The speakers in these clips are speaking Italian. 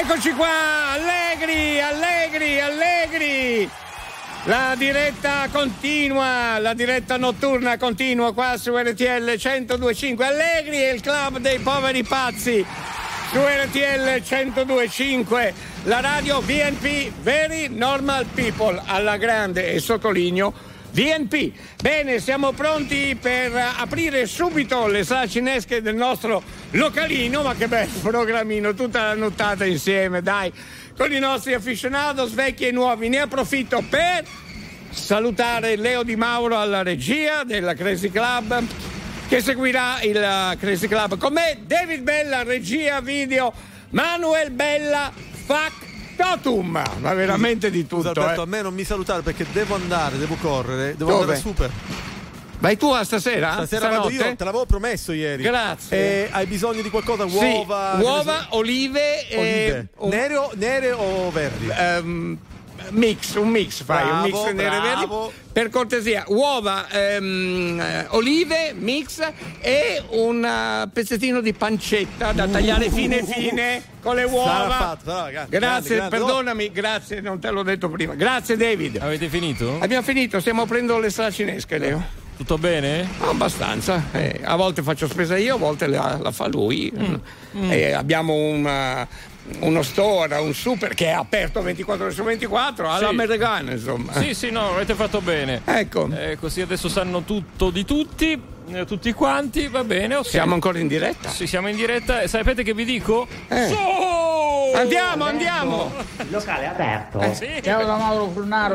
Eccoci qua, allegri, allegri, allegri. La diretta continua, la diretta notturna continua qua su RTL 1025. Allegri è il club dei poveri pazzi. Su RTL 1025, la radio VNP, Very Normal People, alla grande e sottolineo VNP. Bene, siamo pronti per aprire subito le sala cinesche del nostro localino, ma che bel programmino, tutta la nottata insieme, dai, con i nostri aficionados vecchi e nuovi. Ne approfitto per salutare Leo Di Mauro alla regia della Crazy Club che seguirà il Crazy Club con me, David Bella, regia video, Manuel Bella, Fac Totum, ma veramente di tutto. Scusa, Alberto, eh. a me non mi salutare perché devo andare, devo correre, devo Dove? andare super. Vai tu a stasera? Stasera vado io, te l'avevo promesso ieri. Grazie. E hai bisogno di qualcosa? Sì, Uova? so- uova, olive, e Olive. un- Nere, o- nere o verdi? ehm, mix, un mix fai, un Bravo, mix nere e verdi. bravo. Per cortesia, uova, ehm, eh, olive, mix e un eh, pezzettino di pancetta da tagliare fine fine con le uova. Sarà fatto, sarà, grazie, Grazie, grande, grande. perdonami, grazie, non te l'ho detto prima. Grazie David. Avete finito? Abbiamo finito, stiamo prendendo le strade cinesche, Leo. Tutto bene? Abbastanza. Eh, a volte faccio spesa io, a volte la, la fa lui. Eh, abbiamo un, uh, uno store, un super che è aperto 24 ore su 24, all'americana, insomma. Sì, sì, no, avete fatto bene. Ecco, Eh, così adesso sanno tutto di tutti, tutti quanti, va bene, ok. siamo ancora in diretta. Sì, siamo in diretta e sapete che vi dico? Eh. So! Andiamo, andiamo! Il locale è aperto. Sì. Ciao da Mauro con la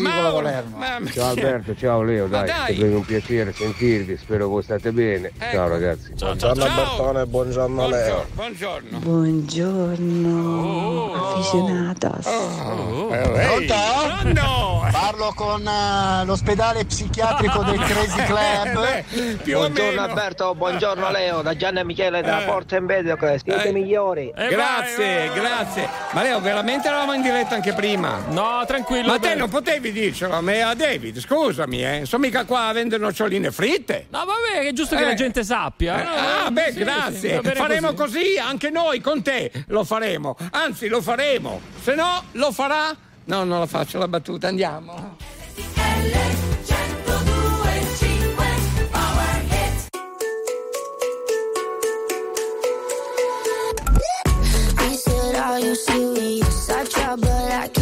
Mauro, Palermo. Ciao Alberto, ciao Leo, dai, dai. è proprio un piacere sentirvi, spero che state bene. Ecco. Ciao ragazzi. Ciao, Buongiorno ciao. Albertone, buongiorno Leo. Buongiorno. Buongiorno, Oh. aficionados. Oh, eh, ehi. Pronto? Pronto? Parlo con eh, l'ospedale psichiatrico del Crazy Club. Eh, più Buongiorno. Alberto, buongiorno Leo, da Gianni e Michele della Eh. Porta in Vedio, che siete Eh. migliori. Eh, Grazie, vai, vai. grazie. Ma Leo, veramente eravamo in diretta anche prima? No, tranquillo. Ma te non potevi dircelo a me, a David, scusami, eh. Sono mica qua a vendere noccioline fritte. No, vabbè, è giusto che Eh. la gente sappia. Eh, No, ah, beh, sì, grazie. sì, faremo così. anche noi con te lo faremo. Anzi, lo faremo. Se no, lo farà. No, non la faccio la battuta, andiamo. Are you serious? I try, but I can't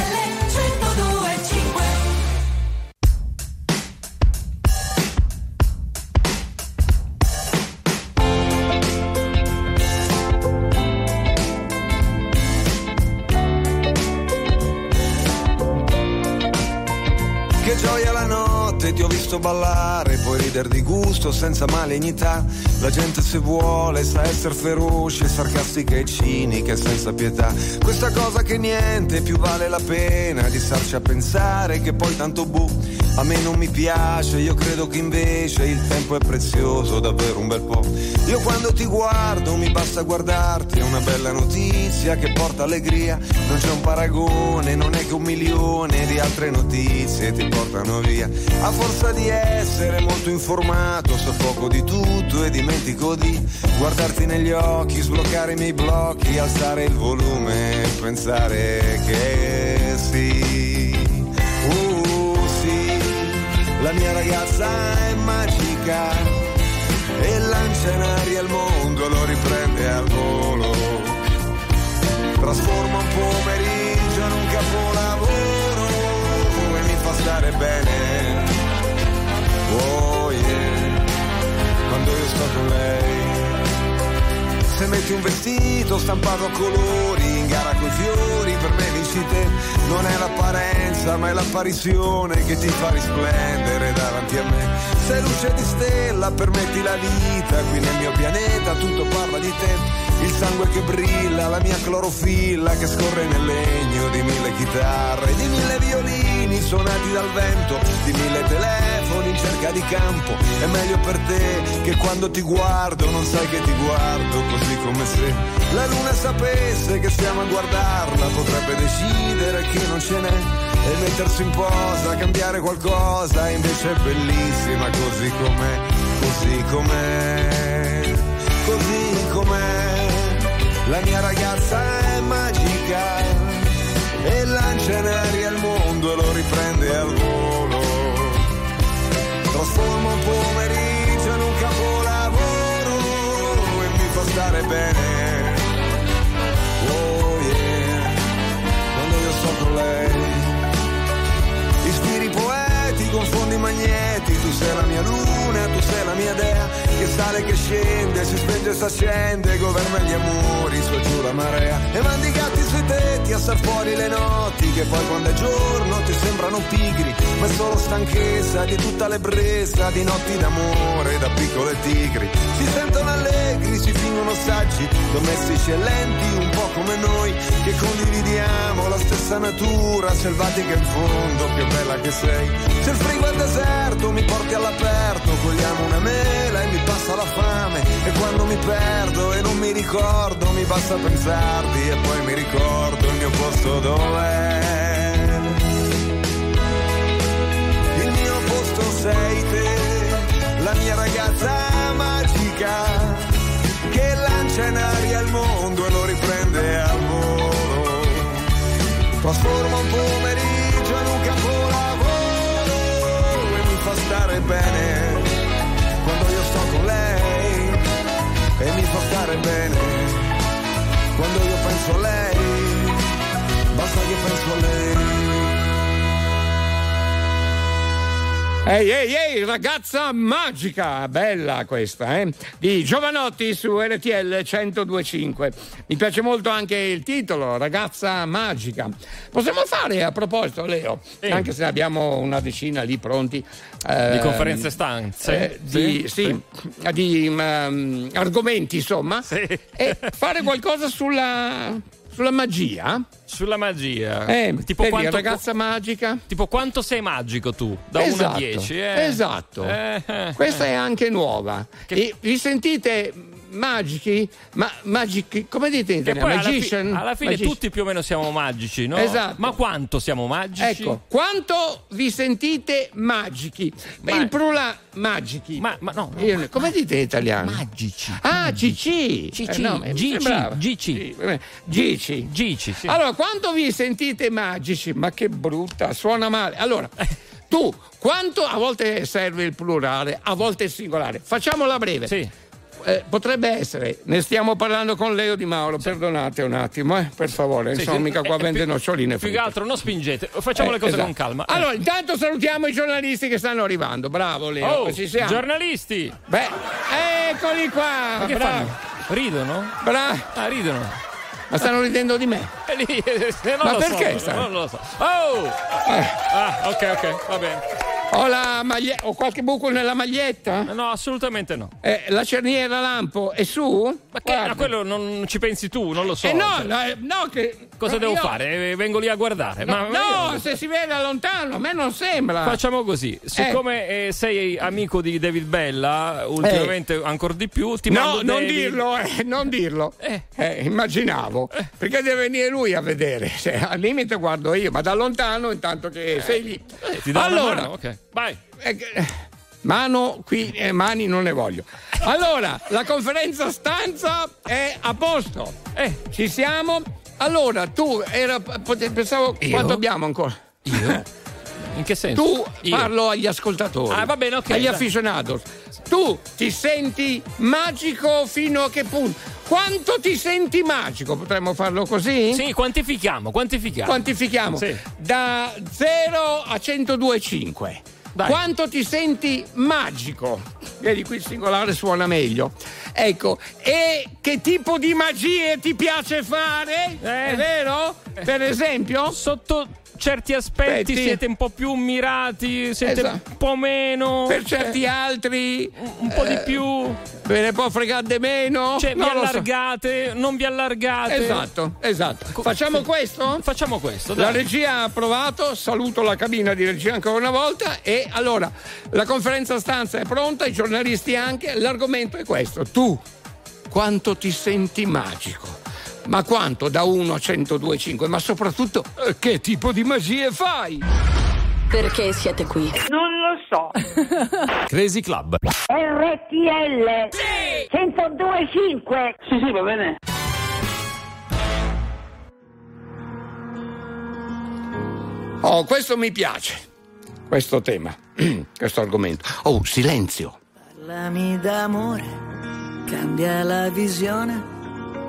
visto ballare, puoi ridere di gusto senza malignità. La gente se vuole sa essere feroce, sarcastica e cinica e senza pietà. Questa cosa che niente più vale la pena di starci a pensare che poi tanto bu. A me non mi piace, io credo che invece il tempo è prezioso, davvero un bel po'. Io quando ti guardo mi basta guardarti, è una bella notizia che porta allegria. Non c'è un paragone, non è che un milione di altre notizie ti portano via. A forza di essere molto informato, so poco di tutto e dimentico di guardarti negli occhi, sbloccare i miei blocchi, alzare il volume pensare che sì. La mia ragazza è magica e lancia in aria il mondo, lo riprende al volo. Trasforma un pomeriggio in un capolavoro e mi fa stare bene. Oh yeah, quando io sto con lei. Se metti un vestito stampato a colori in gara coi fiori, per me vinci te. Non è l'apparenza, ma è l'apparizione che ti fa risplendere davanti a me. Sei luce di stella, permetti la vita, qui nel mio pianeta tutto parla di te. Il sangue che brilla, la mia clorofilla che scorre nel legno di mille chitarre, di mille violini suonati dal vento, di mille telefoni in cerca di campo. È meglio per te che quando ti guardo non sai che ti guardo così come se la luna sapesse che stiamo a guardarla, potrebbe decidere che non ce n'è e mettersi in posa, cambiare qualcosa, invece è bellissima così com'è, così com'è, così com'è. La mia ragazza è magica e lancia in aria il mondo e lo riprende al volo. Trasforma un pomeriggio in un capolavoro e mi fa stare bene. Oh yeah, quando io sto con lei. Ispiri poeti, confondi magneti, tu sei la mia luna, tu sei la mia dea, che sale, che scende, si spenge e s'accende, governa gli amori, su e giù la marea, e mandi i gatti sui tetti a star fuori le notti, che poi quando è giorno ti sembrano pigri, ma è solo stanchezza di tutta l'ebbrezza, di notti d'amore, da piccole tigri, si sentono allegri, si fingono saggi, domestici e lenti, un po' come noi, che condividiamo la stessa natura, selvatica in fondo, che bella che sei, se il frigo è deserto mi porti all'aperto, cogliamo una mela e mi passa la fame, e quando mi perdo e non mi ricordo, mi basta pensarti e poi mi ricordo il mio posto dov'è. Il mio posto sei te, la mia ragazza magica, che lancia in aria il mondo e lo riprende al volo. Trasforma un pomeriggio stare bene quando io sto con lei e mi fa stare bene. Quando io penso a lei basta che penso a lei Ehi, ehi, ehi, ragazza magica, bella questa, eh? Di Giovanotti su RTL 1025. Mi piace molto anche il titolo, ragazza magica. Possiamo fare a proposito, Leo, anche se abbiamo una decina lì pronti. Di conferenze stanze? eh, di, sì, di um, argomenti, insomma. E fare qualcosa sulla, sulla magia. Sulla magia. Eh, tipo vedi, quanto, ragazza magica. tipo quanto sei magico tu? Da 1 a Esatto, 10. Eh. Esatto. Eh, Questa è anche nuova. E vi sentite magici? Ma magici, come dite in italiano? alla, fi- Magician? alla fine Magici- tutti più o meno siamo magici, no? Esatto. Ma quanto siamo magici? Ecco, quanto vi sentite magici? Ma- il plurale magici. Ma, ma no, no, Io- come dite in italiano? Magici. Ah, CC. CC, Eh, no, GC. GC. Sì. Allora, quando vi sentite magici, ma che brutta, suona male. Allora, tu, quanto a volte serve il plurale, a volte il singolare? Facciamola breve. Sì. Eh, potrebbe essere, ne stiamo parlando con Leo Di Mauro, perdonate un attimo, eh, per favore, Sì, sono sì. mica qua Eh, vendere più- noccioline. Più che altro non spingete, facciamo le cose esatto. con calma. Eh. Allora, intanto salutiamo i giornalisti che stanno arrivando. Bravo Leo, Oh, ci siamo. giornalisti! Beh, eccoli qua. Ma che bravo. fanno? Ridono? Bra- Ah, ridono. Ma stanno ridendo di me. E lì, eh, Ma perché so, non lo so. Oh! Ah, ok, ok, va bene. Ho, la maglie- ho qualche buco nella maglietta? No, assolutamente no. Eh, la cerniera lampo è su? Ma che, a quello non ci pensi tu, non lo so. Eh no, Cioè, no, eh, no, che... cosa no, devo io- fare? Eh, Vengo lì a guardare. No, ma no, io- se si vede da lontano, a me non sembra. Facciamo così, siccome eh, sei amico di David Bella, ultimamente ancora di più, ti No, mando non David- dirlo, eh, non dirlo. Eh. Eh, immaginavo. Perché deve venire lui a vedere. Se, al limite guardo io, ma da lontano intanto che sei lì. Eh, allora, mano? Ok, vai. eh, che- mano qui, eh, mani non ne voglio. Allora, la conferenza stanza è a posto. Eh, Ci siamo? Allora, tu era, pensavo Io? quanto abbiamo ancora? io? In che senso? Tu Io? parlo agli ascoltatori. Ah, va bene, ok, Agli dai. aficionados. Tu ti senti magico fino a che punto? Quanto ti senti magico? Potremmo farlo così? Sì, quantifichiamo, quantifichiamo. Quantifichiamo. Sì. Da 0 a 102,5. Dai. Quanto ti senti magico? Vedi, qui il singolare suona meglio. Ecco, e che tipo di magie ti piace fare? Eh. È vero? Per esempio? Sotto certi aspetti Aspetti. siete un po' più mirati, siete Esatto. un po' meno. Per certi altri eh, un po' di più. ve ne può fregare di meno? Cioè, vi Non so. allargate, non vi allargate. Esatto, esatto. Facciamo sì. questo? Facciamo questo, La dai. regia ha approvato, saluto la cabina di regia ancora una volta e allora la conferenza stanza è pronta, i giornalisti anche, l'argomento è questo, tu quanto ti senti magico? Ma quanto da 1 a 102,5? Ma soprattutto eh, che tipo di magie fai? Perché siete qui? Non lo so. Crazy Club. RTL 102.5 Sì, sì, va bene. Oh, questo mi piace, questo tema, questo argomento. Oh, silenzio. Parlami d'amore, cambia la visione.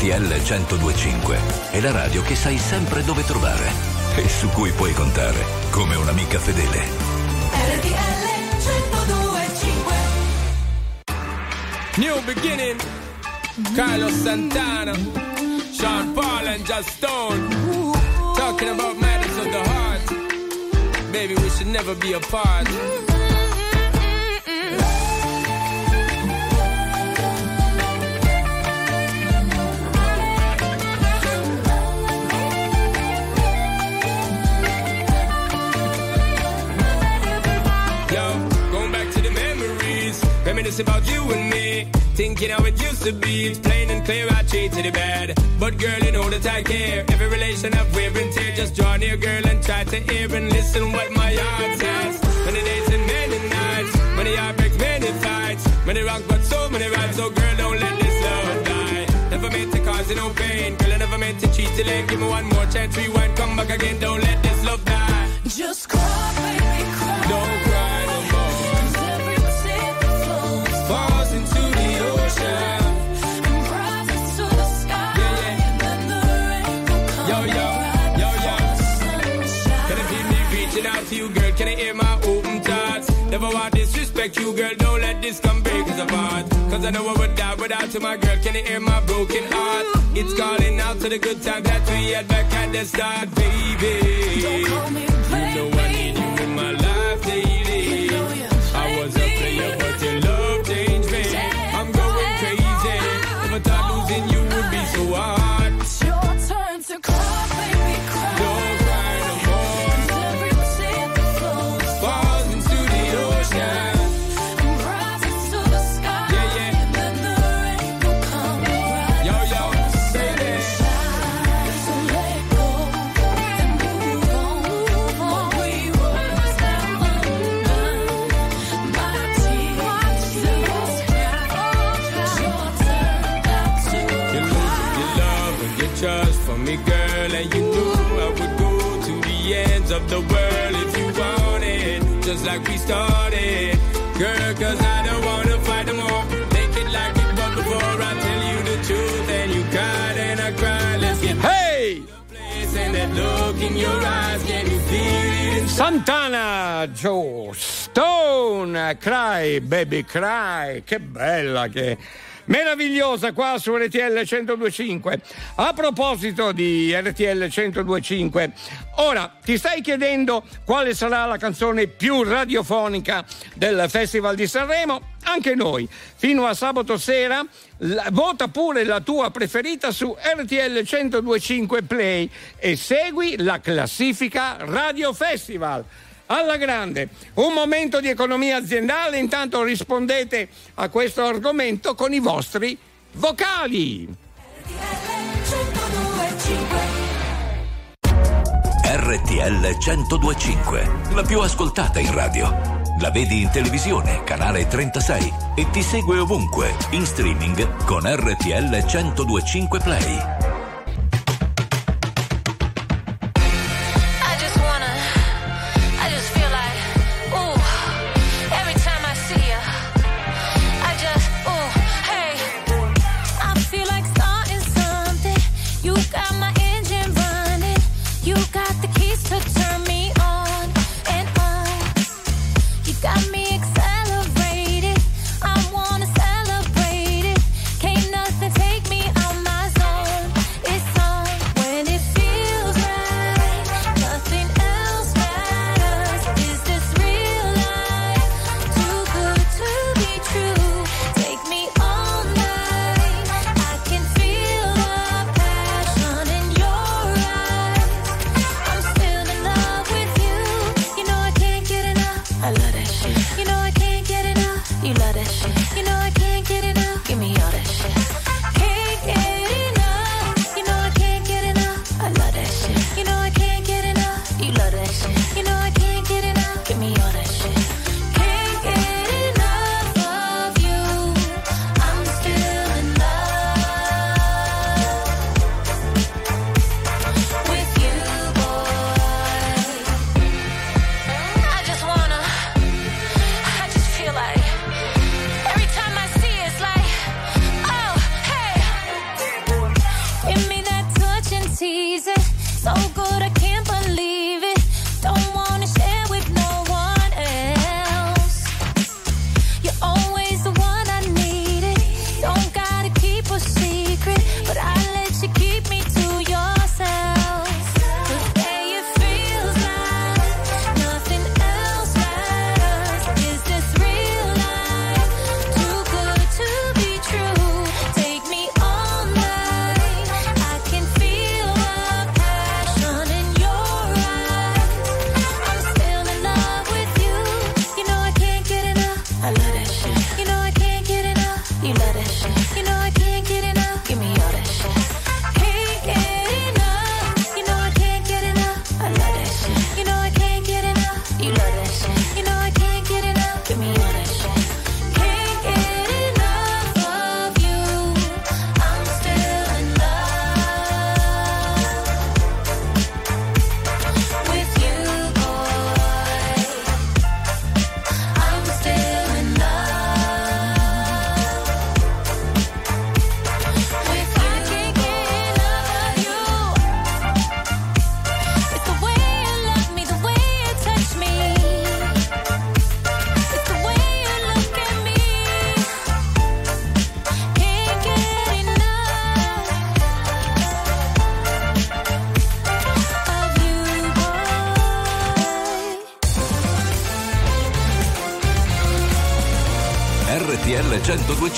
RTL 1025 è la radio che sai sempre dove trovare e su cui puoi contare come un'amica fedele. RTL 1025 New beginning. Carlos Santana, Sean Paul, and Just Stone. Talking about matters of the heart. Baby, we should never be apart. Reminisce about you and me. Thinking how it used to be. It's plain and clear I treated it bad. But girl, you know that I care. Every relation I've wear and tear. Just draw near, girl, and try to hear and listen what my heart says. Many days and many nights. Many heartbreaks, many fights. Many wrongs, but so many rights. So girl, don't let this love die. Never meant to cause you no pain. Girl, I never meant to cheat then. Give me one more chance, rewind, come back again. Don't let this love die. Just cry, baby, to you, girl? Can I hear my open thoughts? Never want disrespect you, girl. Don't let this come break us apart. Cause I know I would die without you, my girl. Can you hear my broken heart? It's calling out to the good times that we had back at the start, baby. Don't call me like we started. Girl, cause I don't wanna fight no more. Make it like it was before. I tell you the truth and you cried and I cried. Let's get Hey! place and that look in your eyes. Can you feel it? Santana Joe Stone, Cry Baby Cry, che bella che meravigliosa qua su RTL 1025. A proposito di RTL 1025, ora ti stai chiedendo quale sarà la canzone più radiofonica del Festival di Sanremo? Anche noi, fino a sabato sera, la- vota pure la tua preferita su RTL 1025 Play e segui la classifica Radio Festival. Alla grande, un momento di economia aziendale, intanto rispondete a questo argomento con i vostri vocali. RTL 1025, la più ascoltata in radio. La vedi in televisione, canale 36 e ti segue ovunque, in streaming con RTL 1025 Play.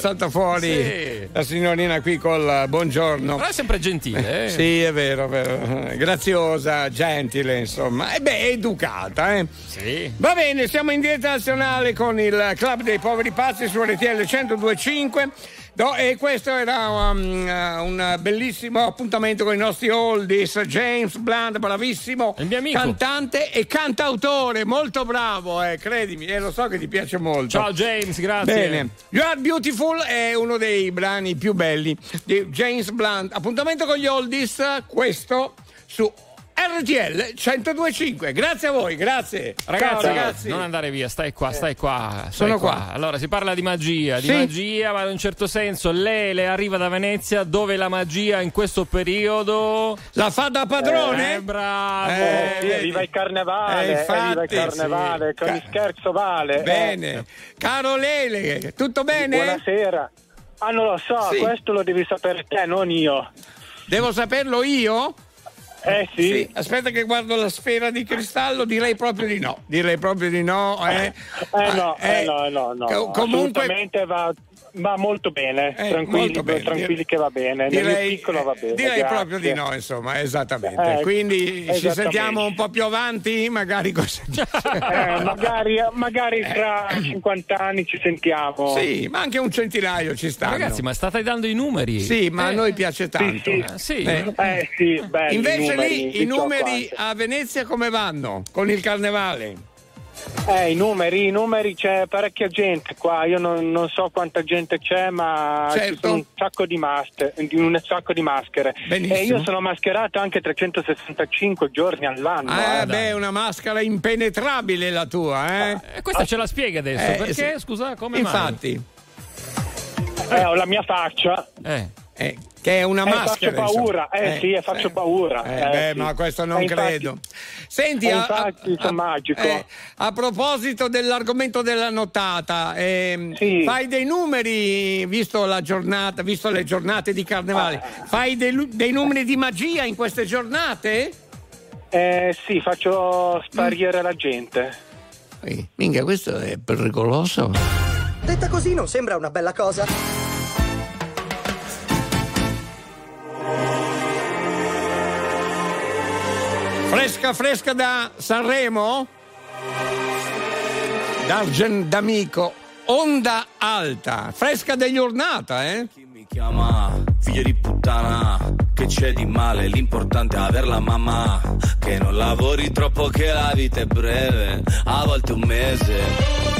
salta fuori sì. la signorina qui col buongiorno. Però è sempre gentile. Eh. Sì, è vero, vero. Graziosa, gentile, insomma. E beh, educata, eh. Sì. Va bene, siamo in diretta nazionale con il Club dei Poveri Pazzi su RTL 1025. No, e questo era um, uh, un bellissimo appuntamento con i nostri oldies. James Blunt, bravissimo cantante e cantautore, molto bravo, eh, credimi, e lo so che ti piace molto. Ciao James, grazie. Bene. You Are Beautiful è uno dei brani più belli di James Blunt. Appuntamento con gli oldies, questo su RTL 1025. Grazie a voi, grazie. Ragazzi, Ciao, ragazzi. non andare via, stai qua, stai qua. stai Sono qua. Allora, si parla di magia, di Sì. magia, ma in un certo senso Lele arriva da Venezia dove la magia in questo periodo la fa da padrone? Eh, bravo. Eh, Sì, viva il carnevale, Eh, infatti, viva il carnevale, sì. con il scherzo vale. Bene. eh. Caro Lele, tutto bene? Buonasera. Ah, non lo so, Sì. questo lo devi sapere te, non io. Devo saperlo io? Eh sì. Aspetta che guardo la sfera di cristallo, direi proprio di no. Direi proprio di no. Eh, Eh no, Eh, eh no, eh no, no. co- comunque- va, va molto bene, Eh, tranquilli, molto bene. tranquilli che va bene. Direi, va bene. direi grazie. proprio di no, insomma, esattamente. Eh, Quindi ci esattamente. sentiamo un po' più avanti, magari così. Eh, magari, magari tra 50 anni ci sentiamo. Sì, ma anche un centinaio ci stanno. Ragazzi, ma state dando i numeri. Sì, ma a Eh, noi piace tanto. sì. eh, sì. Eh. Eh sì, belli Invece i numeri, lì i numeri a Venezia come vanno? Con il carnevale? Eh, i numeri, i numeri c'è parecchia gente qua, io non, non so quanta gente c'è, ma ci Certo. sono un sacco di, master, di un sacco di maschere. Benissimo. E io sono mascherato anche 365 giorni all'anno. Ah, eh. beh, è una maschera impenetrabile la tua, eh? Eh, questa ce la spiega adesso, Eh, perché? sì. Scusa, come Infatti, Eh, ho la mia faccia. mai? Eh. Eh, che è una Eh, maschera. faccio paura, insomma. eh, sì, eh, faccio paura. Eh, Eh, beh, sì. ma questo non Eh, infatti- credo. Senti, eh, a, infatti, a- sono magico. eh, a proposito dell'argomento della nottata, ehm, Sì. fai dei numeri, visto la giornata, visto le giornate di carnevale, Ah. fai dei, dei numeri di magia in queste giornate? Eh, sì, faccio sparire la gente. Eh, minchia, questo è pericoloso. Detta così non sembra una bella cosa. Fresca fresca da Sanremo? D'Argent d'Amico, onda alta, fresca degli Ornata, eh? mi chiama figlio di puttana che c'è di male l'importante è aver la mamma che non lavori troppo che la vita è breve a volte un mese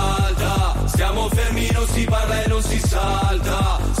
non si parla e non si salta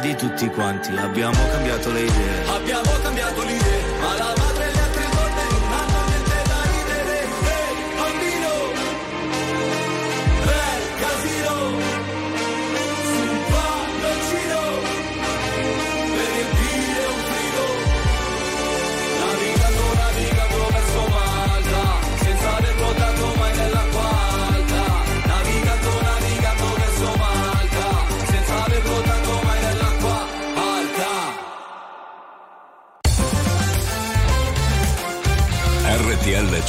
di tutti quanti. Abbiamo cambiato le idee. Abbiamo cambiato le idee, ma la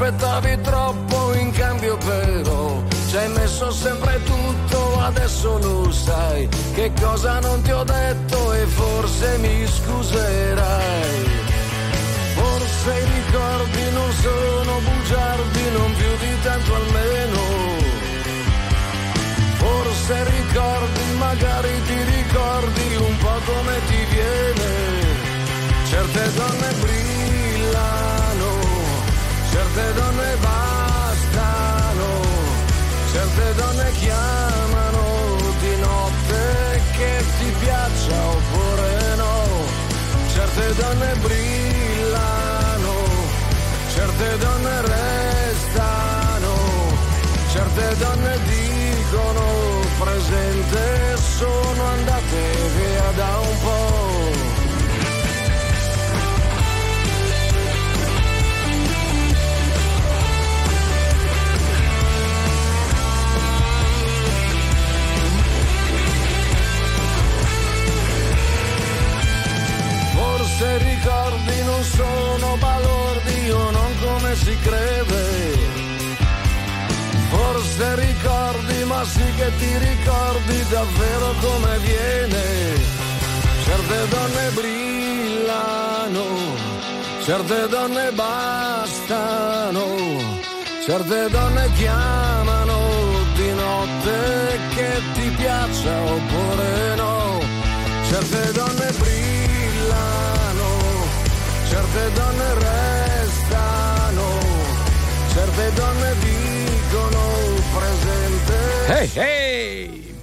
Aspettavi troppo in cambio però ci hai messo sempre tutto, adesso lo sai che cosa non ti ho detto e forse mi scuserai. Forse i ricordi non sono bugiardi, non più di tanto almeno. Forse ricordi, magari ti ricordi un po' come ti viene. Certe donne certe donne bastano, certe donne chiamano di notte che ti piaccia oppure no. Certe donne brillano, certe donne restano, certe donne dicono presente sono andate via da un po'. Sono balordi o non come si crede. Forse ricordi, ma sì che ti ricordi davvero come viene. Certe donne brillano, certe donne bastano, certe donne chiamano di notte che ti piaccia oppure no. Certe donne certe donne restano, certe donne dicono presente. Ehi, ehi!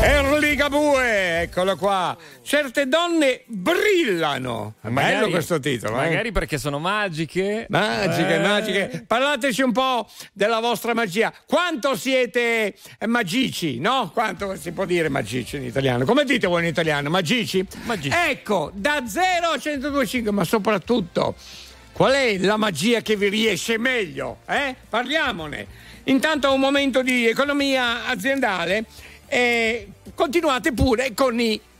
Erli Gabue, eccolo qua. Certe donne brillano. È bello questo titolo, eh? Magari perché sono magiche. Magiche, Eh. magiche. Parlateci un po' della vostra magia. Quanto siete eh, magici, no? Quanto si può dire magici in italiano? Come dite voi in italiano? Magici? Ecco, da 0 a 125, ma soprattutto, qual è la magia che vi riesce meglio? Eh? Parliamone. Intanto un momento di economia aziendale e continuate pure con i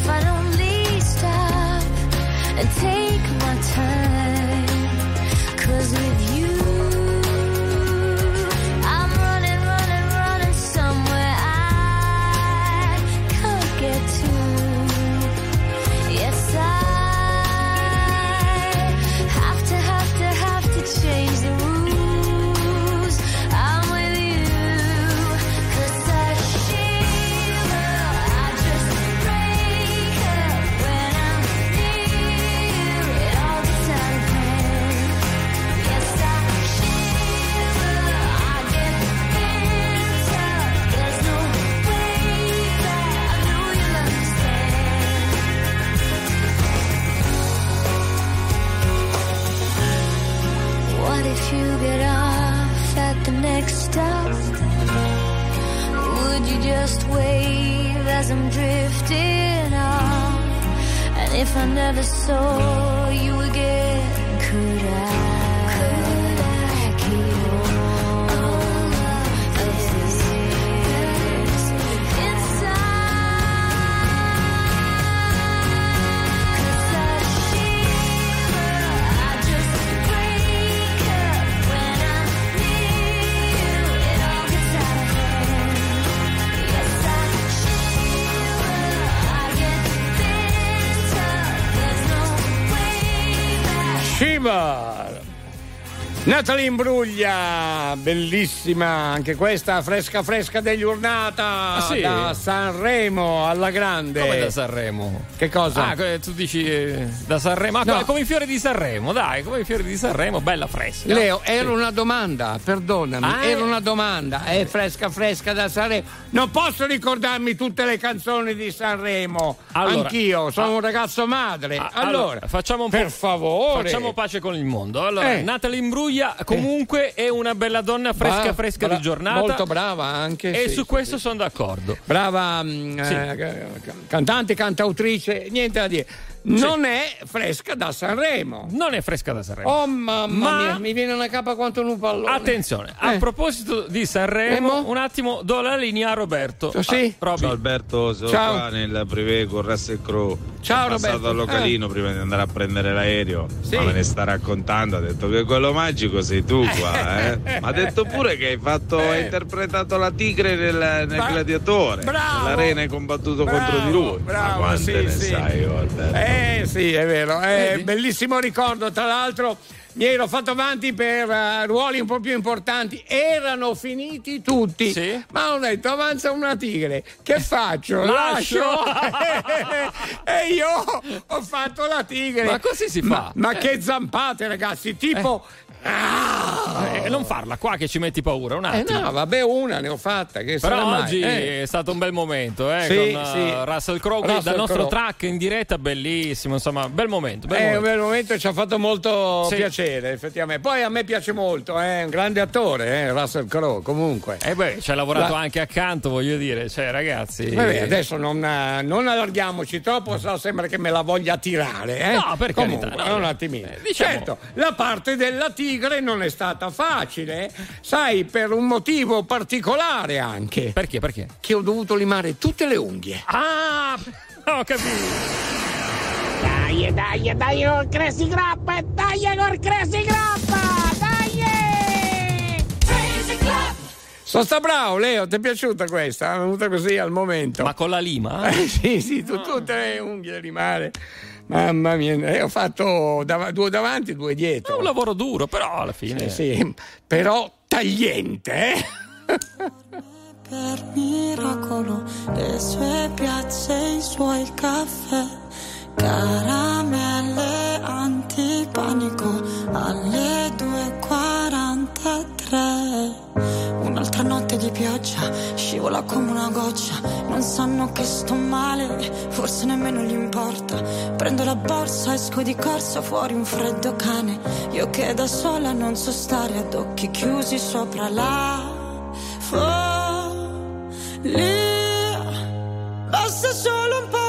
if I don't leave. Stop and take my time. Natalie Imbruglia, bellissima anche questa, fresca fresca degli Urnata Ah, sì? da Sanremo alla grande. Come da Sanremo? Che cosa? Ah, tu dici eh, da Sanremo? Ah, No. come- i fiori di Sanremo, dai, come i fiori di Sanremo, bella fresca. Leo, era una domanda, perdonami, Ah, era eh. una domanda, è fresca fresca da Sanremo. Non posso ricordarmi tutte le canzoni di Sanremo, Allora, anch'io, sono ah, un ragazzo madre. Ah, allora, facciamo un per po', favore. Facciamo pace con il mondo. Allora, Eh. Natalie Imbruglia comunque è una bella donna fresca Bra- fresca bra- di giornata. Molto brava anche. E sì, su sì, questo sì. sono d'accordo. Brava mm, Sì. eh, ca- cantante, cantautrice, niente da dire. Non è fresca da Sanremo. Non è fresca da Sanremo. Oh mamma Ma- mia, mi viene una capa quanto un pallone. Attenzione, a Eh. proposito di Sanremo, un attimo do la linea a Roberto. Sì? Ah. Ciao Alberto, sono Ciao. qua nel privé con Russell Crowe. Ciao, È passato Roberto. al localino prima di andare a prendere l'aereo. Sì. Ma me ne sta raccontando, ha detto che quello magico sei tu qua, eh. Ma ha detto pure che hai fatto, hai interpretato la tigre nel, nel Bra- gladiatore. bravo. Nell'arena hai combattuto contro di lui. bravo, Ma quante sì, ne sì. sai, guarda. Eh sì, è vero, è bellissimo ricordo. Tra l'altro mi ero fatto avanti per eh, ruoli un po' più importanti, erano finiti tutti. Ma ho detto avanza una tigre, che faccio? Lascio. e io ho fatto la tigre. Ma così si fa. Ma, ma che zampate ragazzi, tipo... Eh, non farla qua che ci metti paura, un Eh attimo. no, vabbè, una ne ho fatta. Che Però oggi Eh. è stato un bel momento, eh, Sì, con sì. eh, Russell Crowe Russell dal nostro Crowe. track in diretta, bellissimo, insomma, bel momento. Bel È un momento. bel momento ci ha fatto molto Sì. piacere, effettivamente. Poi a me piace molto, è un grande attore, eh, Russell Crowe, comunque. E beh, ci ha lavorato La- anche accanto, voglio dire, cioè ragazzi. Vabbè, adesso non, eh, non allarghiamoci troppo, so, sembra che me la voglia tirare. Eh? No, per Comunque, carità, no. un attimino. diciamo- Certo, la parte della tigre non è stata facile, sai, per un motivo particolare anche. Perché? Perché? Che ho dovuto limare tutte le unghie. Ah, ho capito. Dai, dai, dai col Crazy Grappa, dai col Crazy Grappa, dai! Crazy Club! Sono sta bravo, Leo, ti è piaciuta questa? È venuta così al momento. Ma con la lima? Eh, sì, sì, tu, tutte le unghie di mare. Mamma mia, eh, ho fatto dav- due davanti e due dietro. È un lavoro duro, però alla fine. Sì, sì, però tagliente, eh? Per miracolo le sue piazze, i suoi caffè, caramelle antipanico alle 2.43. Un'altra notte di pioggia scivola come una goccia. Non sanno che sto male, forse nemmeno gli importa. Prendo la borsa, esco di corsa fuori un freddo cane. Io che da sola non so stare ad occhi chiusi sopra la follia. Basta solo un po'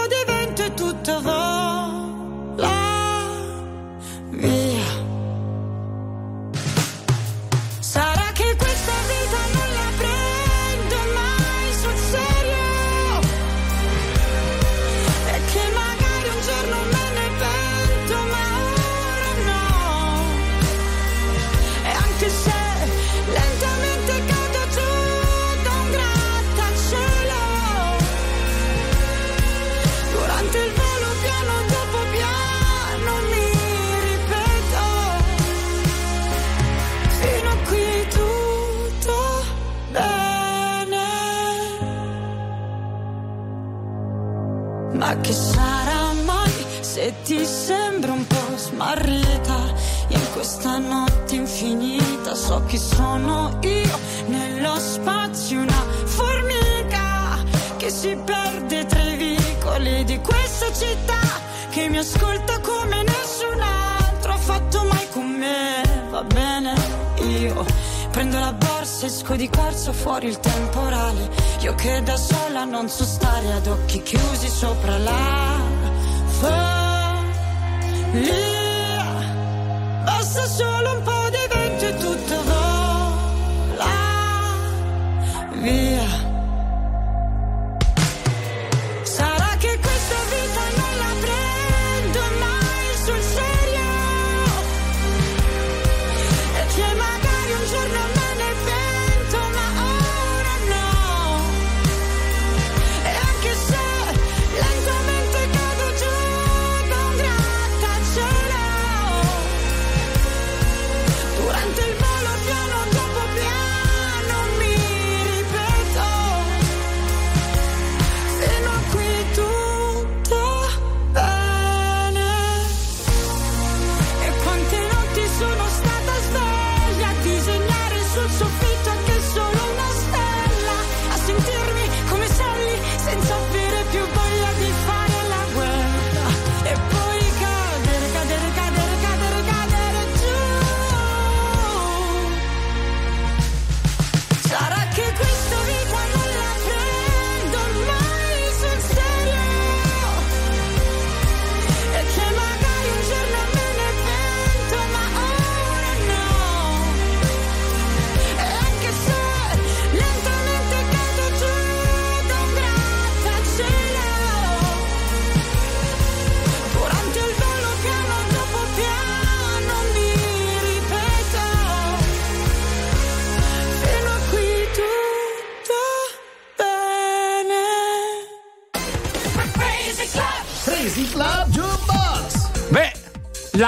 sola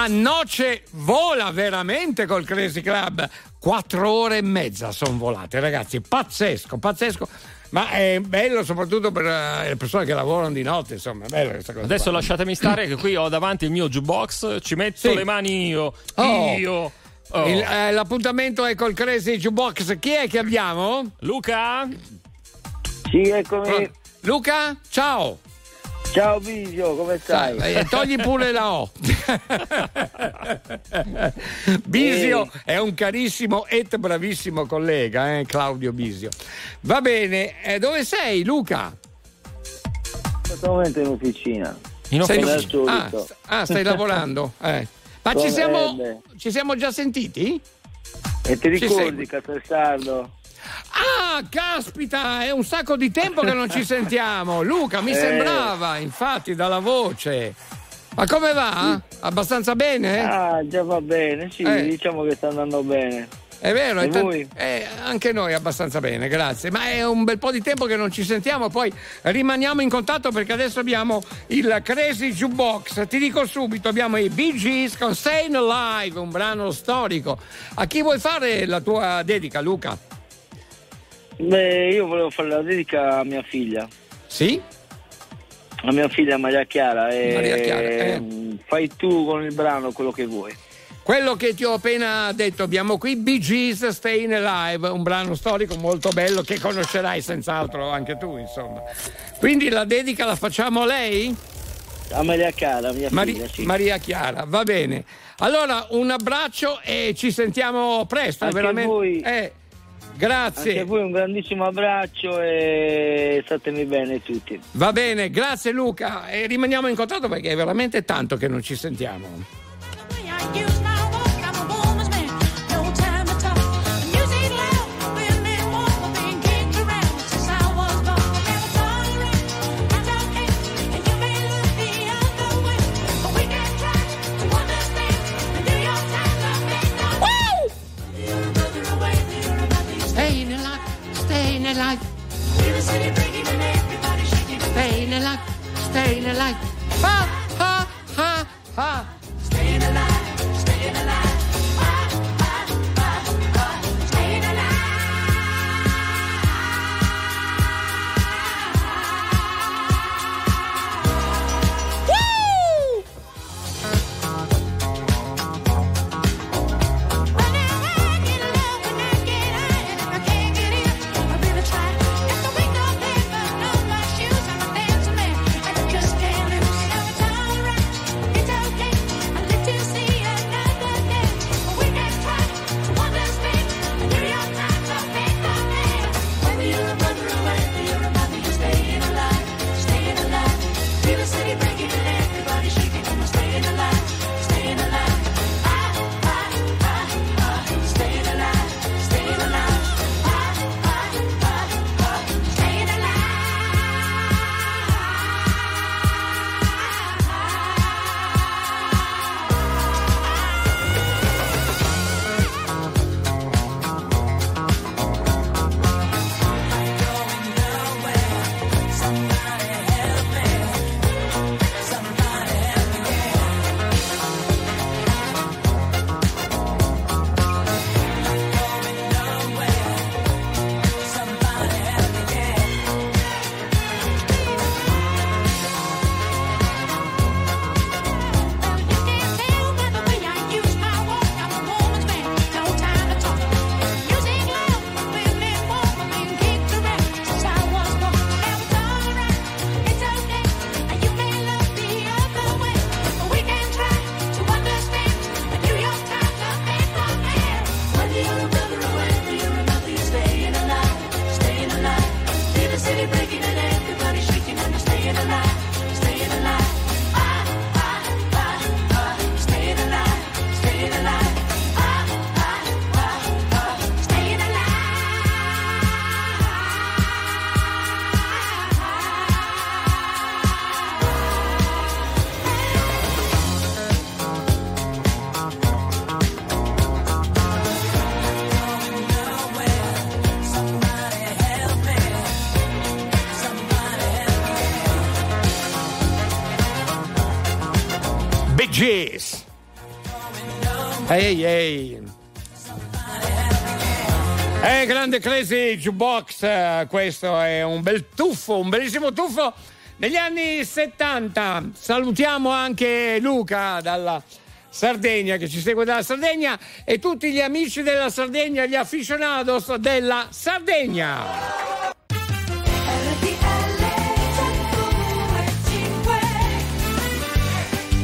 La noce vola veramente col Crazy Club. Quattro ore e mezza sono volate, ragazzi. Pazzesco, pazzesco. Ma è bello soprattutto per eh, le persone che lavorano di notte, insomma, è bello questa cosa. Adesso qua. lasciatemi stare che qui ho davanti il mio jukebox, ci metto Sì. le mani io. Oh. Io. Oh. Il- eh, l'appuntamento è col Crazy Jukebox. Chi è che abbiamo? Luca? Sì, eccomi. Luca, ciao. Ciao Bisio, come stai? Eh, togli pure la O. Bisio è un carissimo e bravissimo collega, eh, Claudio Bisio. Va bene, eh, dove sei Luca? In questo momento in officina. In Sei in? Ah, st- ah, stai lavorando? Eh. Ma ci siamo, eh, ci siamo già sentiti? E ti ricordi. Castelsaldo? Ah, caspita, è un sacco di tempo che non ci sentiamo. Luca, mi Eh. sembrava, infatti, dalla voce. Ma come va? Abbastanza bene? Ah, già va bene, sì, Eh. diciamo che sta andando bene. È vero, è voi? eh, anche noi abbastanza bene, grazie. Ma è un bel po' di tempo che non ci sentiamo, poi rimaniamo in contatto perché adesso abbiamo il Crazy Jukebox. Ti dico subito, abbiamo i Bee Gees con Staying Alive, un brano storico. A chi vuoi fare la tua dedica, Luca? Beh, io volevo fare la dedica a mia figlia. Sì? A mia figlia Maria Chiara. E Maria Chiara, eh. mm, Fai tu con il brano quello che vuoi. Quello che ti ho appena detto, abbiamo qui Bee Gees Staying Alive, un brano storico molto bello che conoscerai senz'altro anche tu, insomma. Quindi la dedica la facciamo a lei? A Maria Chiara, mia Mari- figlia, sì. Maria Chiara, va bene. Allora, un abbraccio e ci sentiamo presto, Anche veramente. voi. Eh, grazie. Anche a voi un grandissimo abbraccio e statemi bene tutti. Va bene, grazie Luca e rimaniamo in contatto perché è veramente tanto che non ci sentiamo. Staying alive. Ha, Ehi, ehi. Eh, grande Crazy Jukebox, eh, questo è un bel tuffo, un bellissimo tuffo negli anni 70. Salutiamo anche Luca dalla Sardegna che ci segue dalla Sardegna e tutti gli amici della Sardegna, gli aficionados della Sardegna.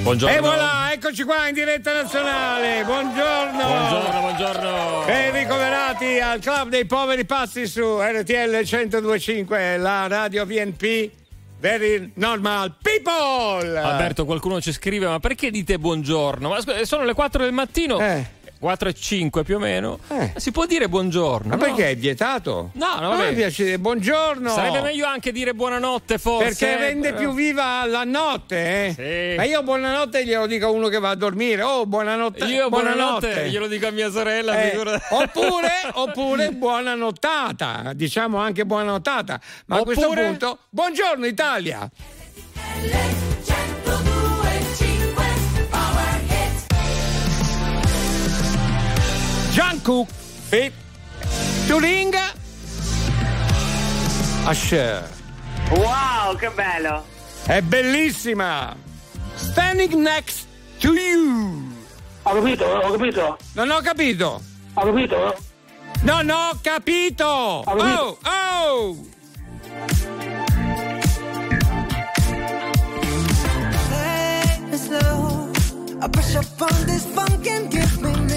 Buongiorno. E voilà, eccoci qua in diretta nazionale. Buongiorno. Buongiorno, buongiorno. Ben ricoverati al Club dei Poveri Pazzi su RTL 1025, la radio VNP. Very normal people. Alberto, qualcuno ci scrive, ma perché dite buongiorno? Ma sono le 4 del mattino. Eh. 4 e 5 più o meno. Si può dire buongiorno. Ma no? perché è vietato? No, no, A me vabbè. piace dire buongiorno. Sarebbe meglio anche dire buonanotte, forse. Perché rende più viva la notte, eh? Sì. Ma io buonanotte glielo dico a uno che va a dormire. Oh, buonanotte. Io buonanotte, glielo dico a mia sorella. Eh, figura- oppure, oppure buona nottata, diciamo anche buona nottata. Ma a questo Oppure- punto, buongiorno Italia. Jungkook, Fit, Turing, Asher. Wow, che bello! È bellissima! Standing next to you. Ho capito, ho capito. Non ho capito. Ho capito? Non ho capito. capito. Oh, oh. Slow. I push up on this funk and give me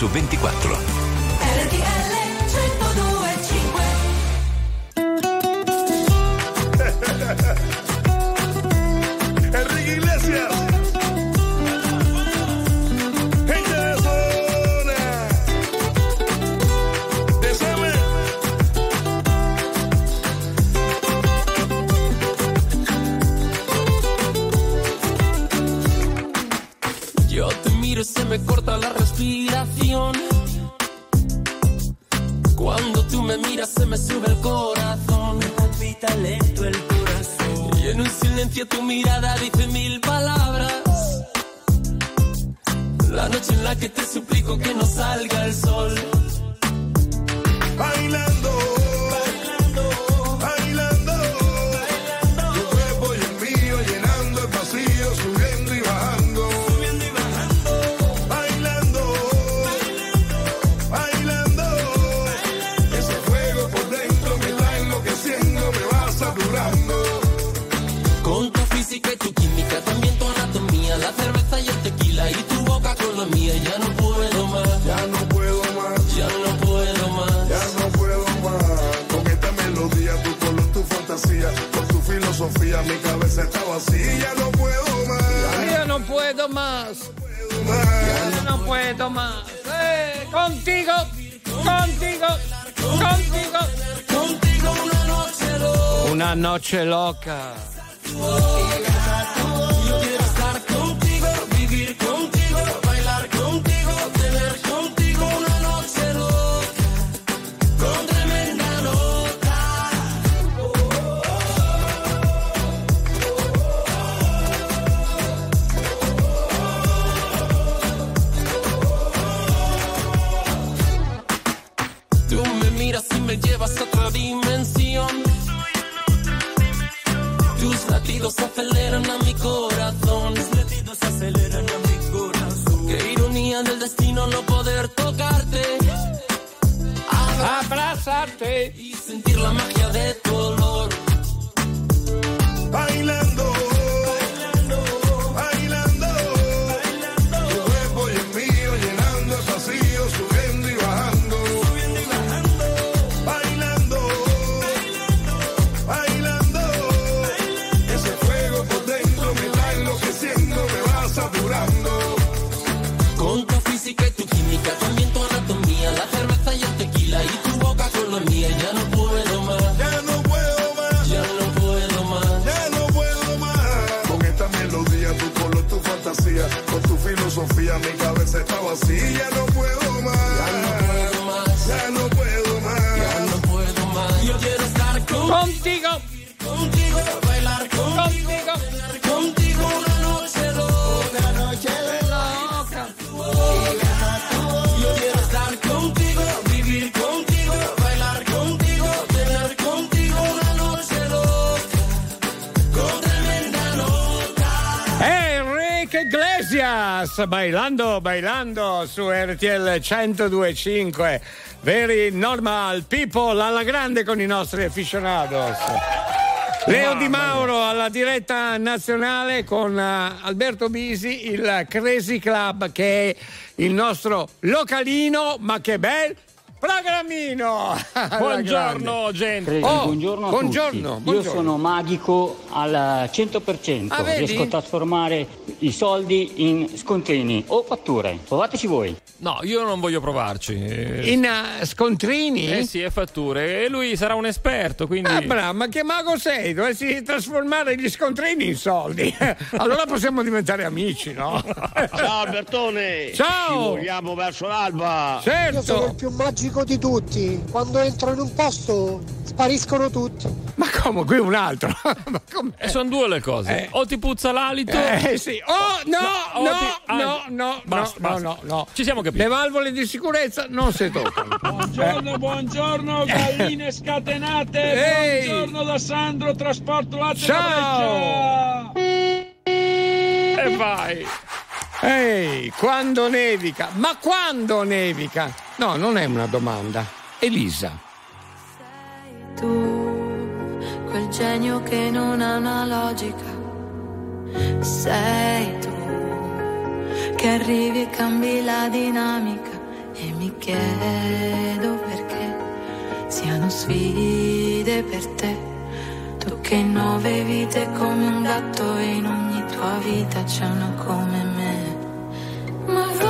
su 24. Noche loca. Yo quiero estar contigo, vivir contigo, bailar contigo, tener contigo una noche loca, con tremenda nota. Tú me miras y me llevas a otra latidos aceleran a mi corazón. Bailando, bailando su RTL 1025. Very normal people alla grande con i nostri aficionados. Leo Di Mauro alla diretta nazionale con eh, Alberto Bisi, il Crazy Club che è il nostro localino, ma che bel programmino! Buongiorno, gente. Oh, buongiorno a buongiorno, tutti. buongiorno. Io sono magico al 100%. Ah? Riesco a trasformare i soldi in scontrini o fatture. Provateci voi. No, io non voglio provarci. Eh, In eh, scontrini? eh sì, è fatture. E lui sarà un esperto, quindi. Ah, bravo, ma che mago sei? Dovresti trasformare gli scontrini in soldi. allora possiamo diventare amici, no? Ciao Albertone! Ciao! Ci muoviamo verso l'alba! Io sono il certo. più magico di tutti. Quando entro in un posto spariscono tutti. Ma come? Qui un altro. ma come? E sono due le cose. Eh. O ti puzza l'alito. Eh sì. Oh, no, No, no, ti- ah, no, no, basta, no, basta. no, no. Ci siamo capiti. Le valvole di sicurezza non si toccano. Buongiorno, buongiorno, galline scatenate. Ehi. Buongiorno da Sandro, trasporto latte Ciao. E vai. Ehi, quando nevica? Ma quando nevica? No, non è una domanda. Elisa. tu, quel genio che non ha una logica. Sei tu che arrivi e cambi la dinamica e mi chiedo perché siano sfide per te. Tu che in nove vite come un gatto e in ogni tua vita c'è una come me. Ma vola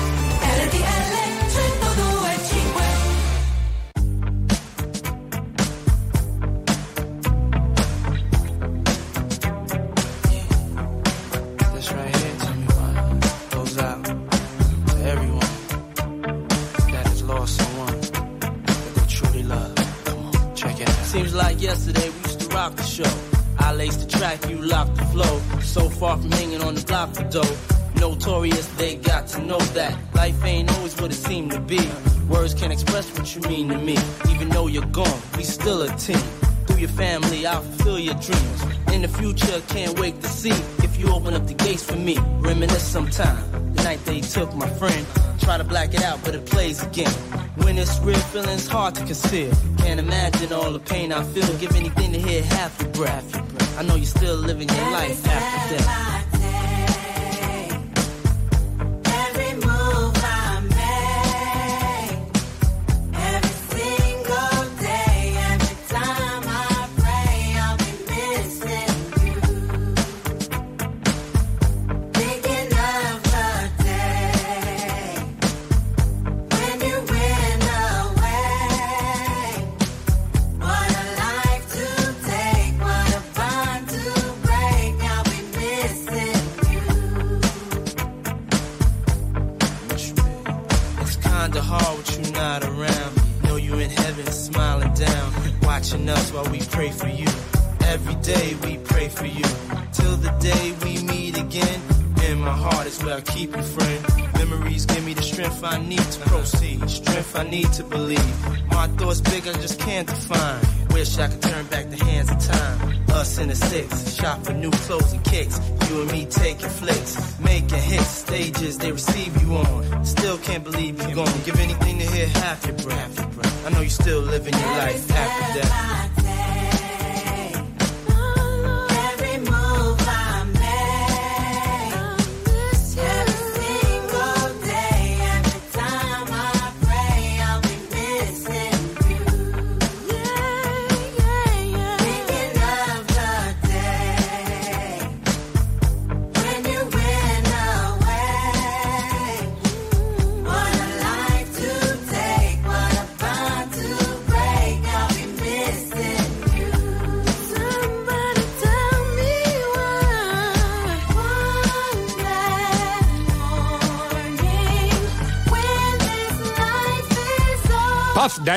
I feel. Give anything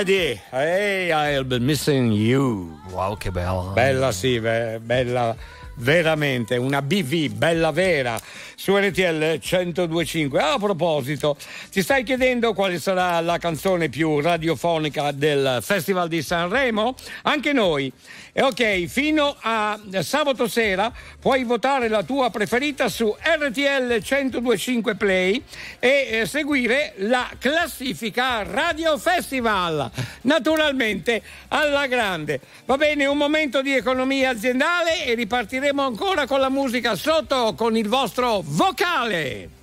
Eddie, hey, I'll be missing you. Wow, che bella. Bella sì, bella veramente, una BV bella vera su RTL 1025. Ah, a proposito, ti stai chiedendo quale sarà la canzone più radiofonica del Festival di Sanremo? Anche noi. E ok, fino a sabato sera puoi votare la tua preferita su RTL 1025 Play e eh, seguire la classifica Radio Festival. Naturalmente alla grande. Va bene, un momento di economia aziendale e ripartiremo ancora con la musica sotto con il vostro vocale.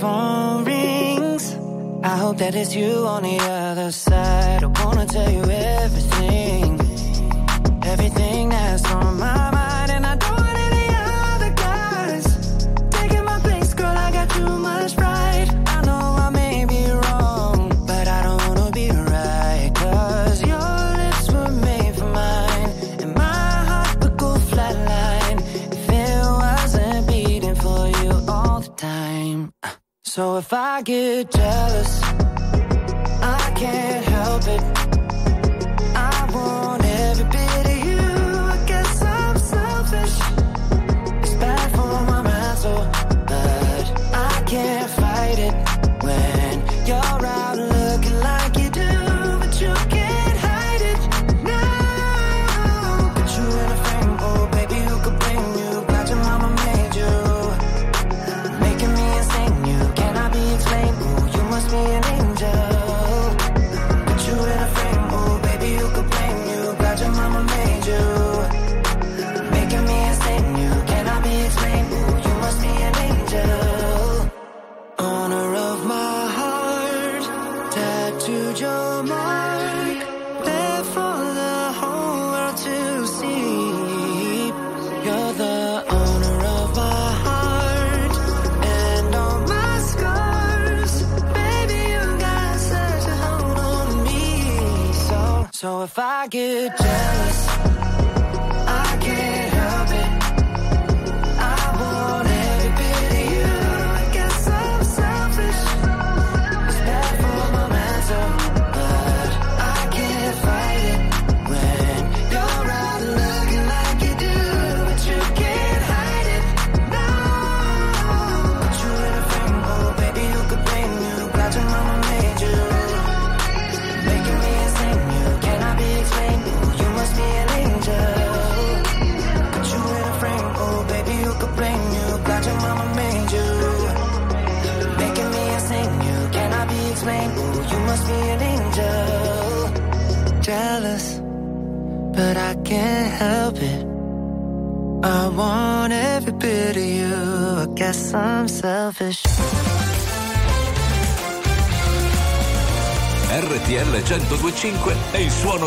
phone rings. I hope that it's you on the other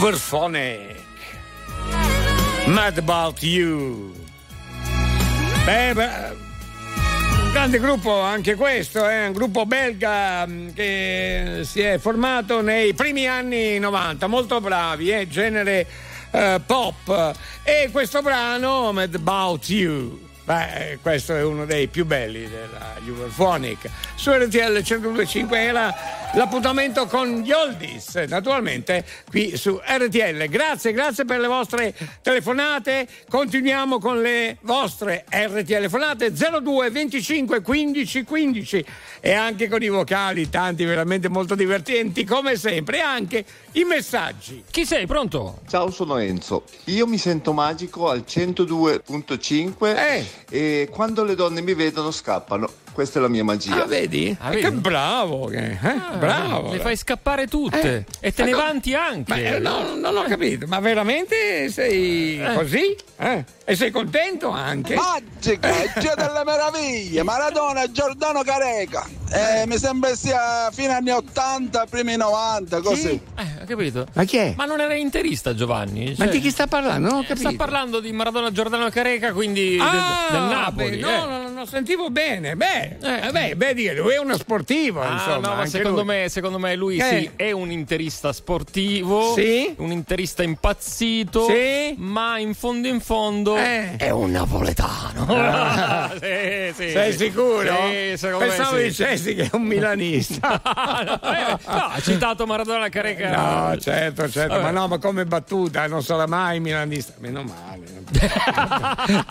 Uberphonic. Mad About You. Beh, beh, un grande gruppo anche questo, è un gruppo belga mh, che si è formato nei primi anni 90, molto bravi, eh, genere eh, pop. E questo brano, Mad About You. Beh, questo è uno dei più belli della Uberphonic. Su RTL 102.5 era l'appuntamento con gli oldies, naturalmente qui su RTL. Grazie, grazie per le vostre telefonate. Continuiamo con le vostre RTL telefonate 02 25 15 15 e anche con i vocali, tanti veramente molto divertenti come sempre, e anche i messaggi. Chi sei? Pronto? Ciao, sono Enzo. Io mi sento magico al 102.5 e quando le donne mi vedono scappano. Questa è la mia magia. Ah, vedi? Ah, Eh, vedi? Che bravo, che- eh? bravo. Le fai scappare tutte. e te ne ma co- vanti anche. Ma, eh, no, non ho capito, ma veramente sei Eh. così? Eh? E sei contento anche? Magica, il Dio delle meraviglie, Maradona, Giordano Careca. Eh, mi sembra sia fine anni 80, primi 90, così. Eh, ho capito. Ma chi è? Ma non era interista Giovanni? Ma Cioè, di chi sta parlando? Non ho eh, capito. Sta parlando di Maradona Giordano Careca, quindi del- Ah, del, Napoli. beh, eh. no, no, no, no, sentivo bene. Beh, eh, beh, beh, dire, lui è uno sportivo, Ah, insomma. no, ma secondo lui. me, secondo me lui Eh. sì, è un interista sportivo, Sì? un interista impazzito, Sì? ma in fondo in fondo Eh. è un napoletano. Ah. Sì, sì, Sei sicuro? Sì, Pensavo me sì. dicessi che è un milanista. no, eh, no, ha citato Maradona Careca. No, certo, certo, Vabbè. ma no, ma come battuta, non sarà mai milanista. Meno male.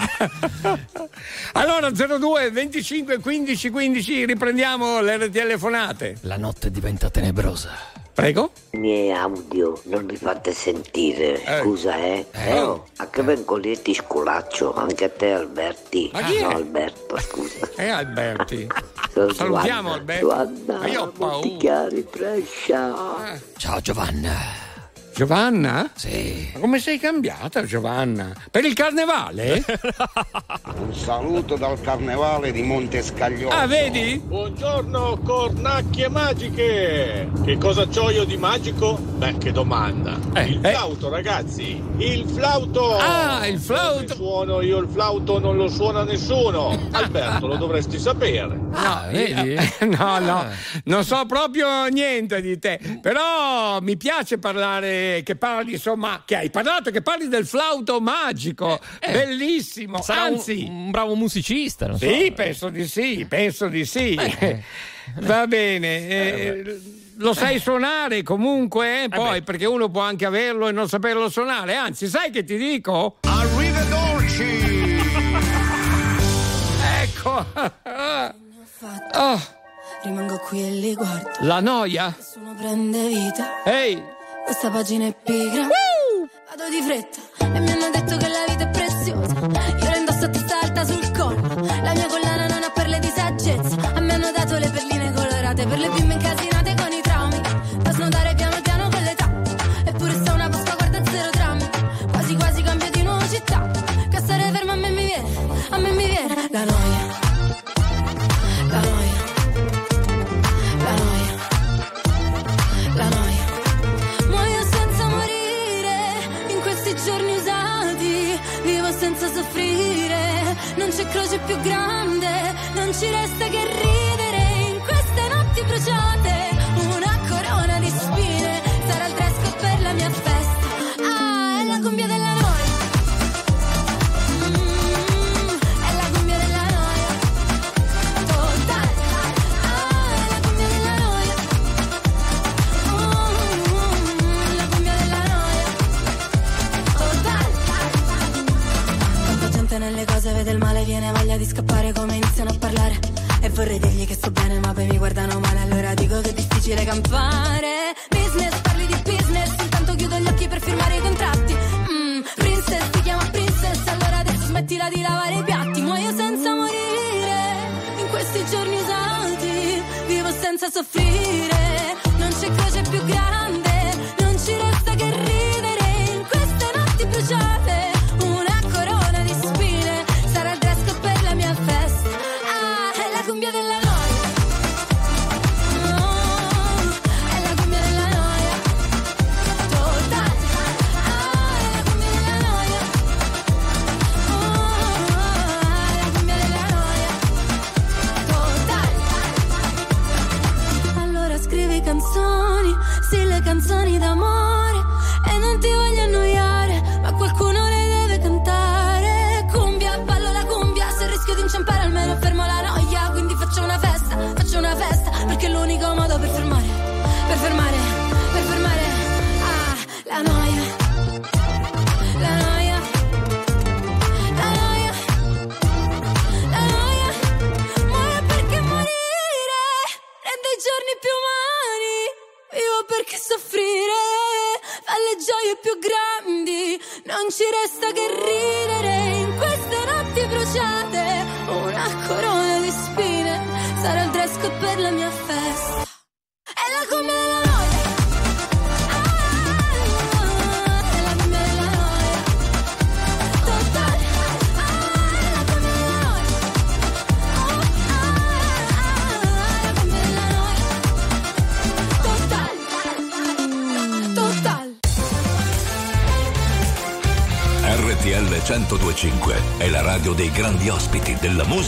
allora, 02 25 15 15, riprendiamo le telefonate. La notte diventa tenebrosa. Prego? I miei audio non li fate sentire, Eh. scusa eh. Eh. Eh, oh, a che vengono ti sculaccio, anche a te Alberti. Ma chi è? No, Alberto, scusa. Eh, Alberti. Salutiamo Giovanna. Alberto. Giovanna, Ma io ho paura. Montichiari, Brescia. Ciao Giovanna. Giovanna? Sì. Ma come sei cambiata, Giovanna? Per il carnevale? Un saluto dal carnevale di Montescaglioso. ah, vedi? Buongiorno, cornacchie magiche! Che cosa c'ho io di magico? Beh, che domanda. il flauto, ragazzi! Il flauto! Ah, il flauto! Come suono io il flauto non lo suona nessuno! Alberto, lo dovresti sapere. No, vedi? no, no, non so proprio niente di te, però mi piace parlare, che parli, insomma, che hai parlato, che parli del flauto magico, bellissimo, Sarà un- anzi... un, bravo musicista, non so. Sì, penso di sì, penso di sì. Va bene, eh, lo sai suonare comunque, eh, poi, perché uno può anche averlo e non saperlo suonare, anzi, sai che ti dico? Arrivederci! Ecco! Oh, Rimango qui e li guardo. la noia? Nessuno prende vita. Ehi! Questa pagina è pigra. Vado di fretta e mi hanno detto c'è croce più grande. Non ci resta che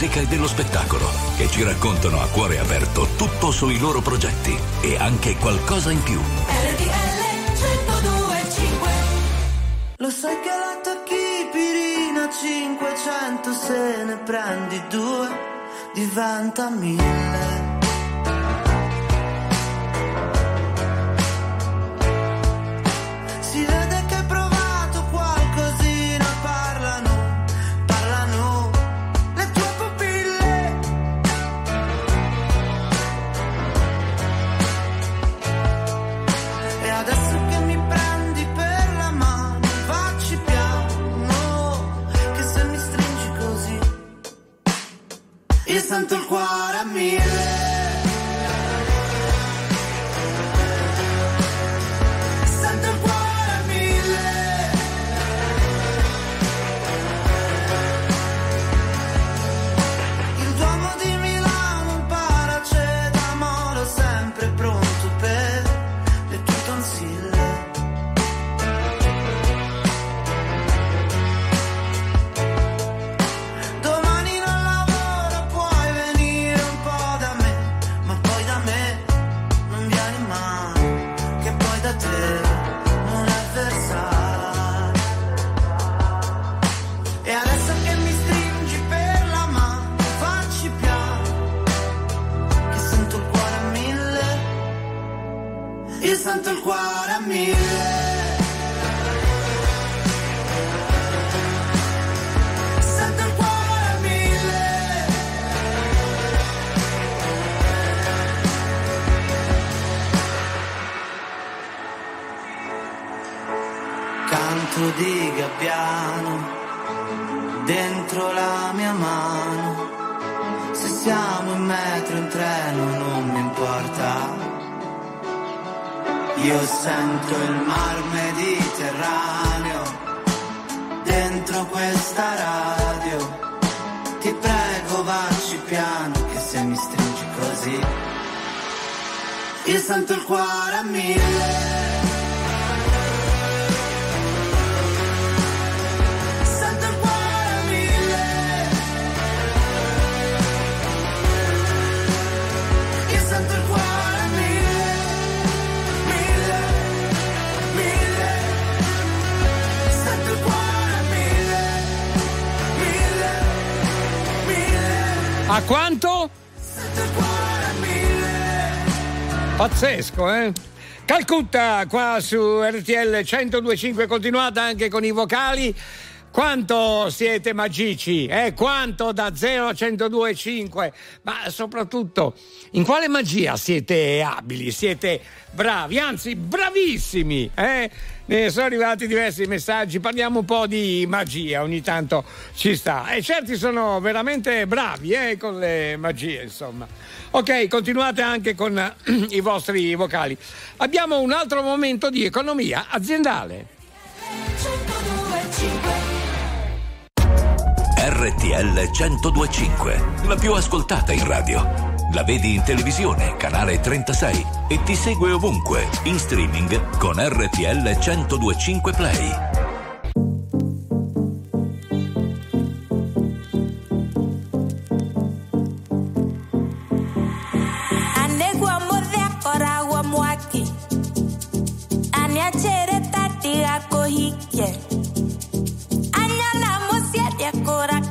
musica e dello spettacolo che ci raccontano a cuore aperto tutto sui loro progetti e anche qualcosa in più. RTL 1025. Lo sai che la tocchi pirina 500 se ne prendi due diventa mille. Di gabbiano dentro la mia mano. Se siamo in metro, in treno, non mi importa. Io sento il mar Mediterraneo dentro questa radio. Ti prego, vacci piano, che se mi stringi così. Io sento il cuore a mille. A quanto? Pazzesco, eh? Calcutta qua su RTL 1025 continuata anche con i vocali. Quanto siete magici, eh? Quanto da 0 a 102,5? Ma soprattutto, in quale magia siete abili? Siete bravi, anzi bravissimi, eh? Ne sono arrivati diversi messaggi, parliamo un po' di magia, ogni tanto ci sta. E certi sono veramente bravi, eh? Con le magie, insomma. Ok, continuate anche con eh, i vostri vocali. Abbiamo un altro momento di economia aziendale. RTL 1025, la più ascoltata in radio. La vedi in televisione, canale 36 e ti segue ovunque, in streaming con RTL 1025 Play. Andiamo a siete ancora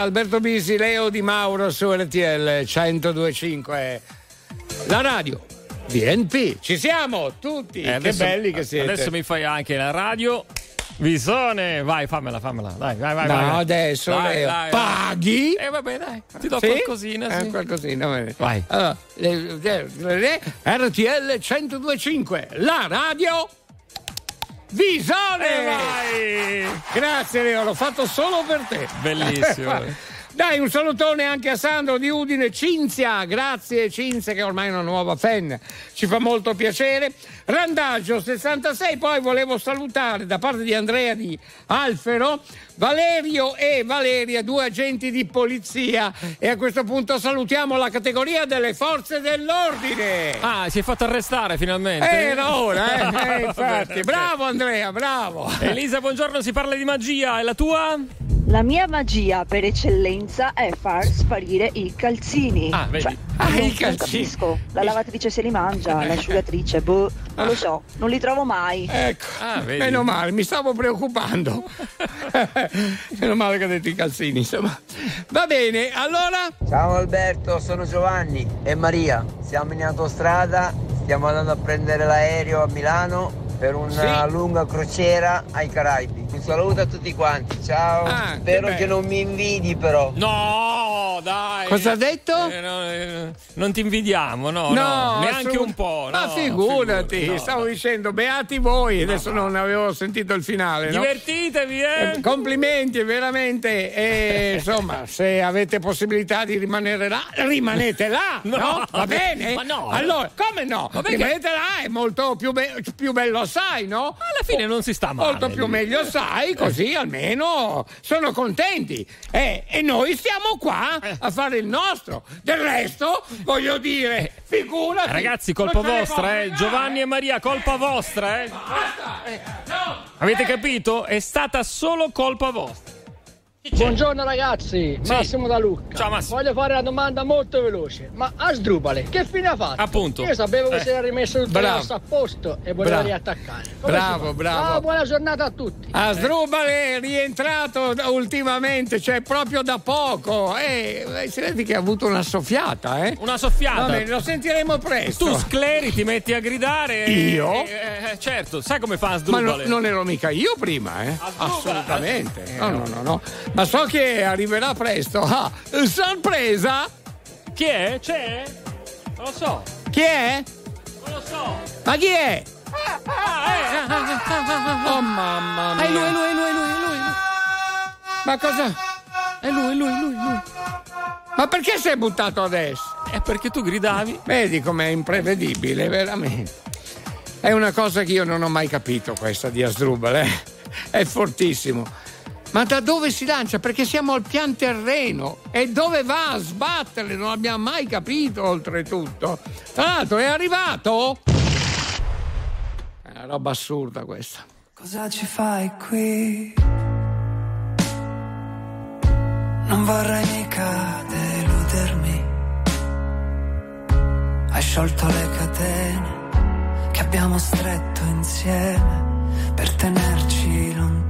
Alberto Bisi, Leo Di Mauro su RTL 1025. La radio. DNP, ci siamo tutti, Eh, che adesso- belli che siete. Adesso mi fai anche la radio. Visone, vai, fammela, fammela. Dai, vai, vai. No, vai, adesso, Dai, Leo, dai, paghi? Eh, vabbè, dai. Ti do Sì? qualcosina, Eh, sì. qualcosina, bene. Vai. Allora, le- le- le- RTL 1025, la radio Visone! Eh, Grazie Leo, l'ho fatto solo per te. Bellissimo. Dai, un salutone anche a Sandro di Udine, Cinzia, grazie Cinzia che ormai è una nuova fan, ci fa molto piacere. Randaggio 66, poi volevo salutare da parte di Andrea di Alfero, Valerio e Valeria, due agenti di polizia e a questo punto salutiamo la categoria delle forze dell'ordine. Ah, si è fatto arrestare finalmente. Era ora, eh? Eh, infatti. Bravo Andrea, bravo. Elisa, buongiorno, si parla di magia. E la tua? La mia magia per eccellenza è far sparire i calzini. Ah, vedi. Cioè, Ah, non, i calzini. capisco. La lavatrice se li mangia, l'asciugatrice, boh, non lo so, non li trovo mai. Ecco, Ah, vedi. meno male, mi stavo preoccupando. meno male che ha detto i calzini, insomma. Va bene, allora. Ciao Alberto, sono Giovanni e Maria. Siamo in autostrada, stiamo andando a prendere l'aereo a Milano per una Sì. lunga crociera ai Caraibi. Un saluto a tutti quanti, ciao. Ah, Spero che che, non mi invidi però. No, dai. Cosa ha detto? Eh, no, eh, non ti invidiamo, no, no, neanche assolut- un po'. Ma no, figurati, figurati, no, stavo dicendo, beati voi, adesso non avevo sentito il finale. no? Divertitevi, eh? Eh, Complimenti, veramente. E, insomma, se avete possibilità di rimanere là, rimanete là, no? No. Va bene? Ma no. Allora, come no? Ma perché? Rimanete là, è molto più, be- più bello assai, no? Alla fine non si sta male. Molto più meglio assai, così almeno sono contenti. Eh, e noi stiamo qua a fare il nostro. Del resto, voglio dire, figurati. Ragazzi, colpa vostra, eh. Giovanni e Maria, colpa vostra, eh. Basta, eh, no. Avete capito? È stata solo colpa vostra. Buongiorno ragazzi, Massimo da Lucca. Ciao, Massimo. Voglio fare una domanda molto veloce. Ma Asdrubale, che fine ha fatto? Appunto. Io sapevo che Eh. si era rimesso tutto Bravo. a posto e voleva Bravo. riattaccare. Come Bravo, bravo. Ciao, buona giornata a tutti. Asdrubale è rientrato ultimamente, cioè proprio da poco. Eh, si vede che ha avuto una soffiata, eh? Una soffiata. Va bene, lo sentiremo presto. Tu scleri, ti metti a gridare. e- Io? eh, eh, certo, sai come fa Ma Asdrubale? no- non ero mica io prima, eh? Asdrubale. Assolutamente. Eh, No, no, no, no. Ma so che arriverà presto. Ah, sorpresa! Chi è? C'è? Non lo so. Chi è? Non lo so. Ma chi è? Ah, Oh mamma mia. È lui, è lui, è lui, è lui, è lui. Ma cosa? È lui, è lui, è lui, è lui. Ma perché sei buttato adesso? È perché tu gridavi. Vedi com'è imprevedibile, veramente. È una cosa che io non ho mai capito questa di Asdrubal, eh. È fortissimo. Ma da dove si lancia? Perché siamo al pian terreno e dove va a sbattere? Non abbiamo mai capito, oltretutto. Tra l'altro, è arrivato? È una roba assurda questa. Cosa ci fai qui? Non vorrei mica deludermi. Hai sciolto le catene che abbiamo stretto insieme per tenerci lontani.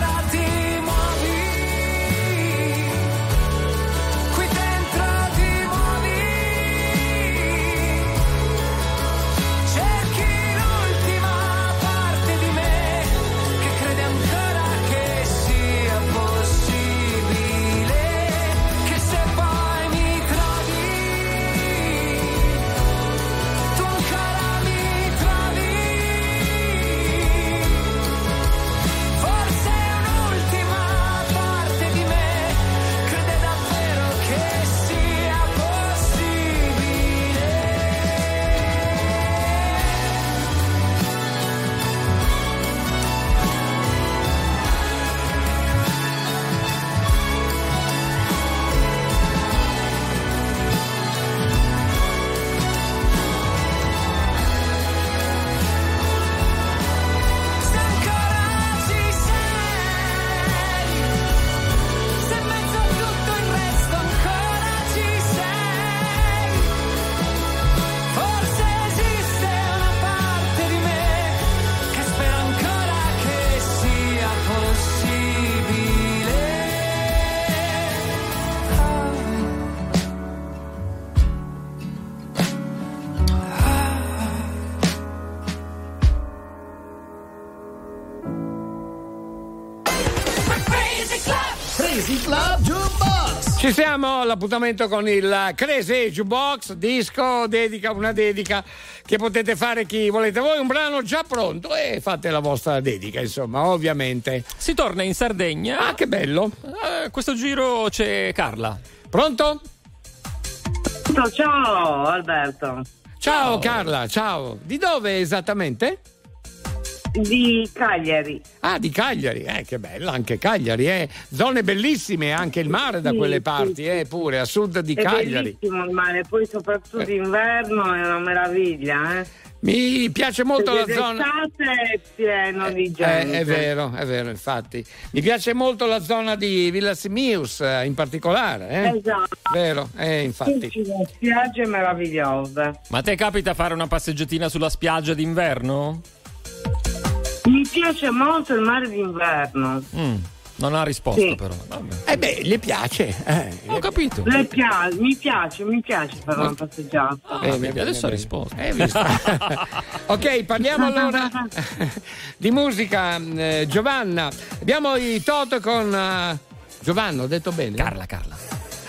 Siamo all'appuntamento con il Crazy Jukebox, disco, dedica, una dedica che potete fare chi volete voi, un brano già pronto e fate la vostra dedica, insomma, ovviamente. Si torna in Sardegna. Ah, che bello. Eh, questo giro c'è Carla. Pronto? Ciao Alberto. Ciao Carla, ciao. Di dove esattamente? Di Cagliari. Ah, di Cagliari, eh, che bella anche Cagliari, eh. Zone bellissime, anche il mare da Sì, quelle sì, parti, eh, pure a sud di È Cagliari. bellissimo il mare, poi soprattutto d'inverno è una meraviglia, eh. Mi piace molto la zona. è pieno di Eh, gente. è vero, è vero, infatti. Mi piace molto la zona di Villa Simius eh, in particolare. Eh? Esatto. Vero, eh, infatti. Sì, sì, spiagge meravigliose. Ma a te capita fare una passeggiatina sulla spiaggia d'inverno? Mi piace molto il mare d'inverno. Mm, non ha risposto Sì. però. Vabbè. Eh beh, le piace. Eh. Ho capito. Le pia- mi piace, mi piace fare una passeggiata. Vedi, bene, adesso ha risposto. Eh, visto? ok, parliamo allora di musica. eh, Giovanna, abbiamo i Toto con eh, Giovanna, ho detto bene? Carla, Carla.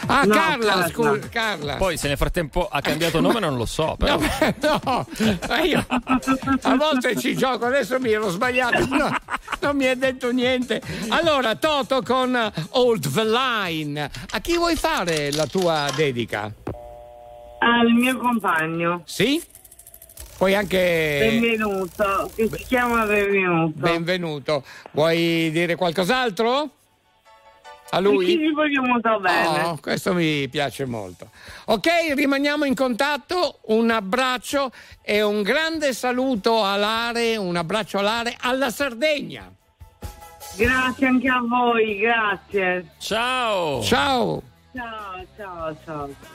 Ah, No, Carla, Carla. scusa, Carla. Poi se nel frattempo ha cambiato nome non lo so, però. No, no, ma io a volte ci gioco, adesso mi ero sbagliato, no, non mi hai detto niente. Allora, Toto con Old the Line. A chi vuoi fare la tua dedica? Al mio compagno. Sì? Puoi anche. Benvenuto, che si chiama Benvenuto. Benvenuto. Vuoi dire qualcos'altro? A Sì, lui? vi voglio molto bene. Oh, questo mi piace molto. Ok, rimaniamo in contatto. Un abbraccio e un grande saluto a Lare, un abbraccio a Lare alla Sardegna. Grazie anche a voi, grazie. Ciao. Ciao. Ciao, ciao, ciao.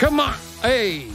Come on. Hey.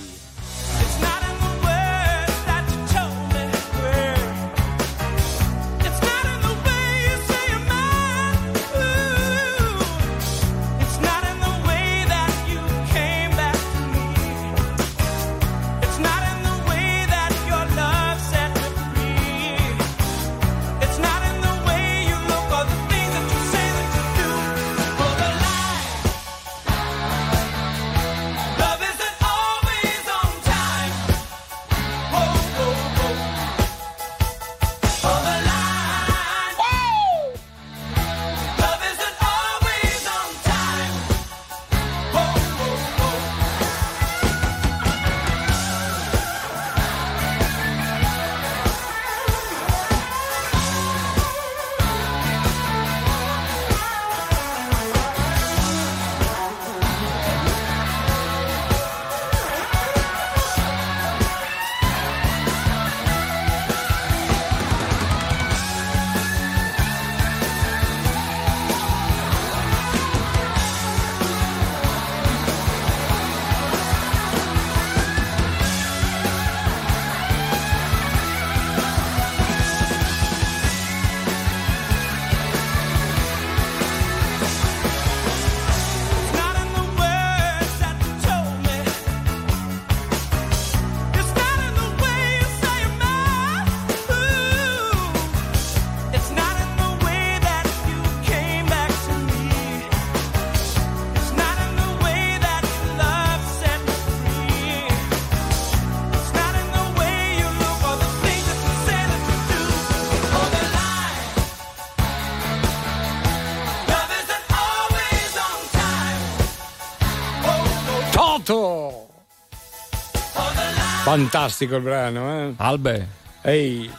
Fantastico il brano, eh? Albe. Ehi.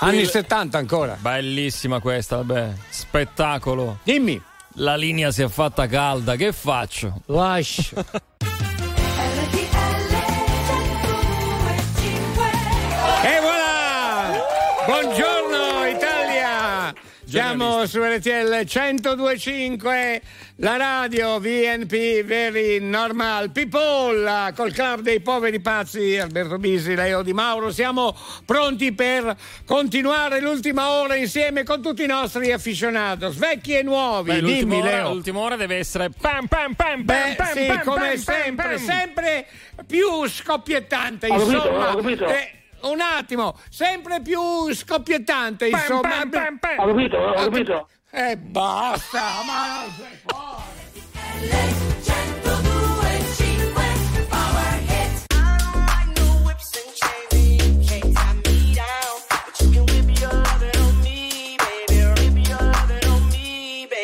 Anni 70 ancora. Bellissima questa, vabbè. Spettacolo. Dimmi. La linea si è fatta calda, che faccio? Lascia. Siamo su RTL 1025, la radio VNP Very Normal People col club dei poveri pazzi Alberto Bisi, Leo Di Mauro. Siamo pronti per continuare l'ultima ora insieme con tutti i nostri afficionados, vecchi e nuovi. Beh, l'ultima, Dimmi ora, Leo. l'ultima ora deve essere pam pam pam Beh, pam pam sì, pam, come pam, sempre, pam, pam. sempre più scoppiettante, Ho capito, insomma. ho capito. Eh, un attimo, sempre più scoppiettante, insomma. pam, pam, pam. Ho capito, ho capito. E basta, ma non sei fuori.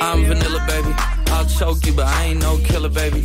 I'm vanilla, baby. I'll choke you, but I ain't no killer, baby.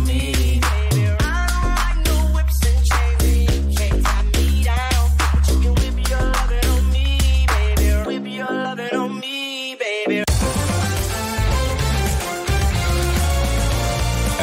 me.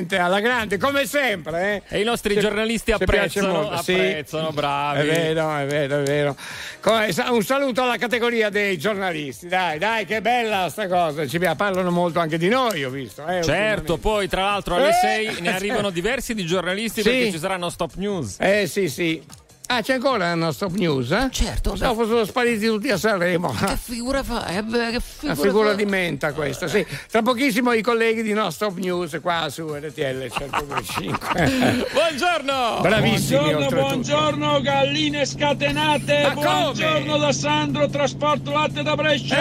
Veramente alla grande, come sempre. Eh? E i nostri Se- giornalisti apprezzano, molto, sì. apprezzano, bravi. È vero, è vero, è vero. Sa- Un saluto alla categoria dei giornalisti, dai, dai, che bella sta cosa. Ci parlano molto anche di noi, ho visto. Eh, Certo, poi tra l'altro alle Eh! 6 ne arrivano diversi di giornalisti Sì. perché ci saranno stop news. Eh sì, sì. Ah, c'è ancora una stop news, eh? Certo. Dopo sono spariti tutti a Sanremo. Che figura fa? Eh, che Una figura, figura fa? di menta questa, sì. Tra pochissimo i colleghi di No Stop News qua su RTL 125. Buongiorno! Bravissimi Buongiorno, buongiorno, galline scatenate. Ma buongiorno come? da Sandro, trasporto latte da Brescia.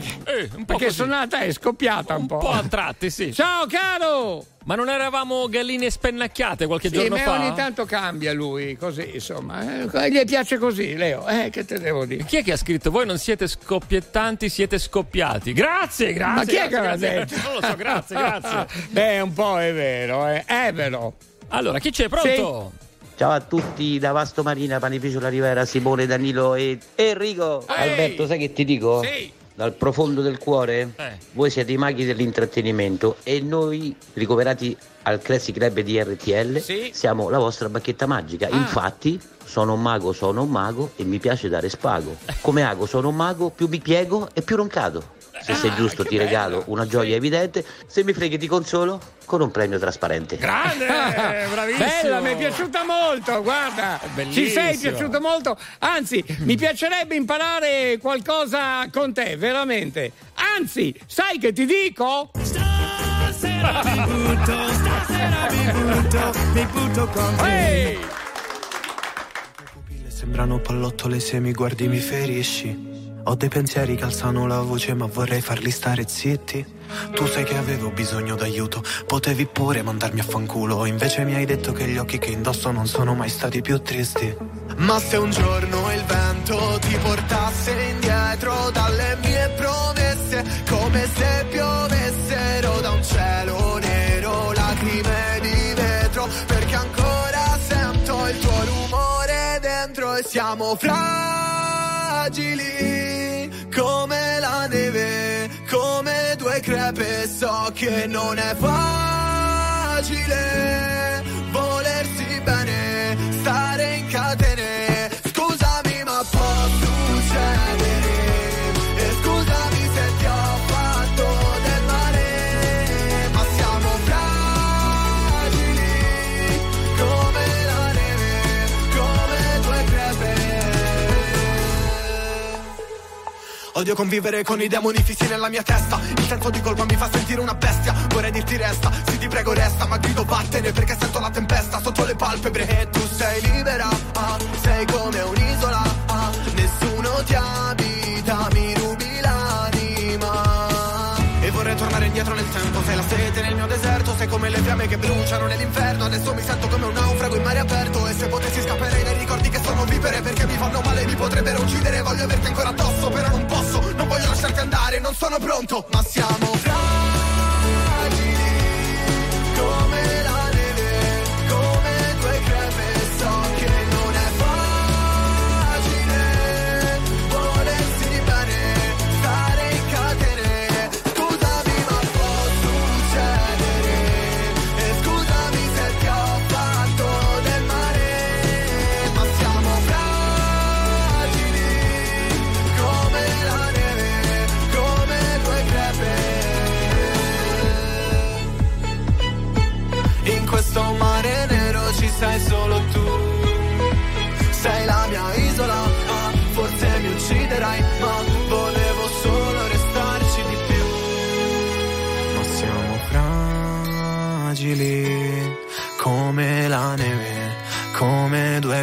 Perché, perché sonata è scoppiata un, Un po' a tratti, sì. Ciao caro! Ma non eravamo galline spennacchiate qualche Sì, giorno ma fa? ogni tanto cambia lui, così insomma. eh, gli piace così, Leo. Eh, che te devo dire? Chi è che ha scritto? Voi non siete scoppiettanti, siete scoppiati. Grazie, grazie. Ma chi è che l'ha grazie. detto? Non lo so, grazie, grazie. Beh, un po' è vero, eh. È vero. Allora, chi c'è? Pronto? Ciao a tutti da Vasto Marina, Panificio La Rivera, Simone, Danilo e Enrico. Ehi! Alberto, sai che ti dico? Sì. Dal profondo del cuore, Eh. voi siete i maghi dell'intrattenimento e noi, ricoverati al Classic Club di RTL, Sì. siamo la vostra bacchetta magica. Ah. Infatti, sono un mago, sono un mago e mi piace dare spago. Come ago sono un mago, più mi piego e più roncado. Se sei Ah, giusto ti regalo bello. una gioia evidente, se mi freghi ti consolo con un premio trasparente. Grande, bravissimo. Bella, mi è piaciuta molto, guarda. bellissimo. Ci sei piaciuto molto. Anzi, mi piacerebbe imparare qualcosa con te, veramente. Anzi, sai che ti dico? Stasera mi butto, stasera mi butto, mi butto con te. Ehi! Sembrano pallottole se mi guardi mi ferisci. Ho dei pensieri che alzano la voce ma vorrei farli stare zitti. Tu sai che avevo bisogno d'aiuto, potevi pure mandarmi a fanculo. Invece mi hai detto che gli occhi che indosso non sono mai stati più tristi. Ma se un giorno il vento ti portasse indietro dalle mie promesse, come se piovessero da un cielo nero, lacrime di vetro, perché ancora sento il tuo rumore dentro e siamo fragili come la neve, come due crepe, so che non è facile Odio convivere con i demoni fissi nella mia testa. Il senso di colpa mi fa sentire una bestia. Vorrei dirti resta, sì ti prego resta Ma grido vattene perché sento la tempesta Sotto le palpebre. E tu sei libera ah, Sei come un'isola ah, Nessuno ti abita, mi rubi l'anima. E vorrei tornare indietro nel tempo Sei la sete nel mio deserto Sei come le fiamme che bruciano nell'inferno. Adesso mi sento come un naufrago in mare aperto E se potessi scapperei dai ricordi che sono vivere Perché mi fanno male, mi potrebbero uccidere Voglio averti ancora addosso, però non posso Non voglio lasciarti andare, non sono pronto Ma siamo fragili come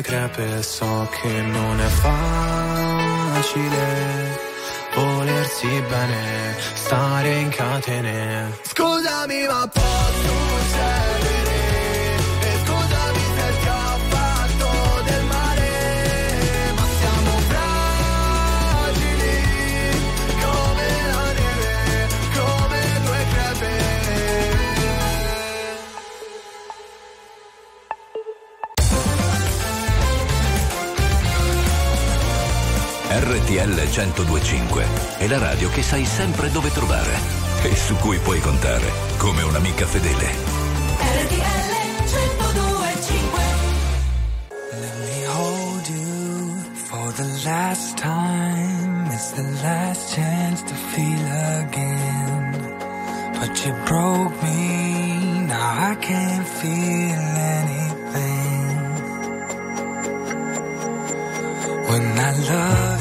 crepe so che non è facile volersi bene, stare in catene. Scusami ma posso usare RTL 1025 è la radio che sai sempre dove trovare e su cui puoi contare come un'amica fedele. RTL 1025 Let me hold you for the last time. It's the last chance to feel again. But you broke me, now I can't feel anything. When I love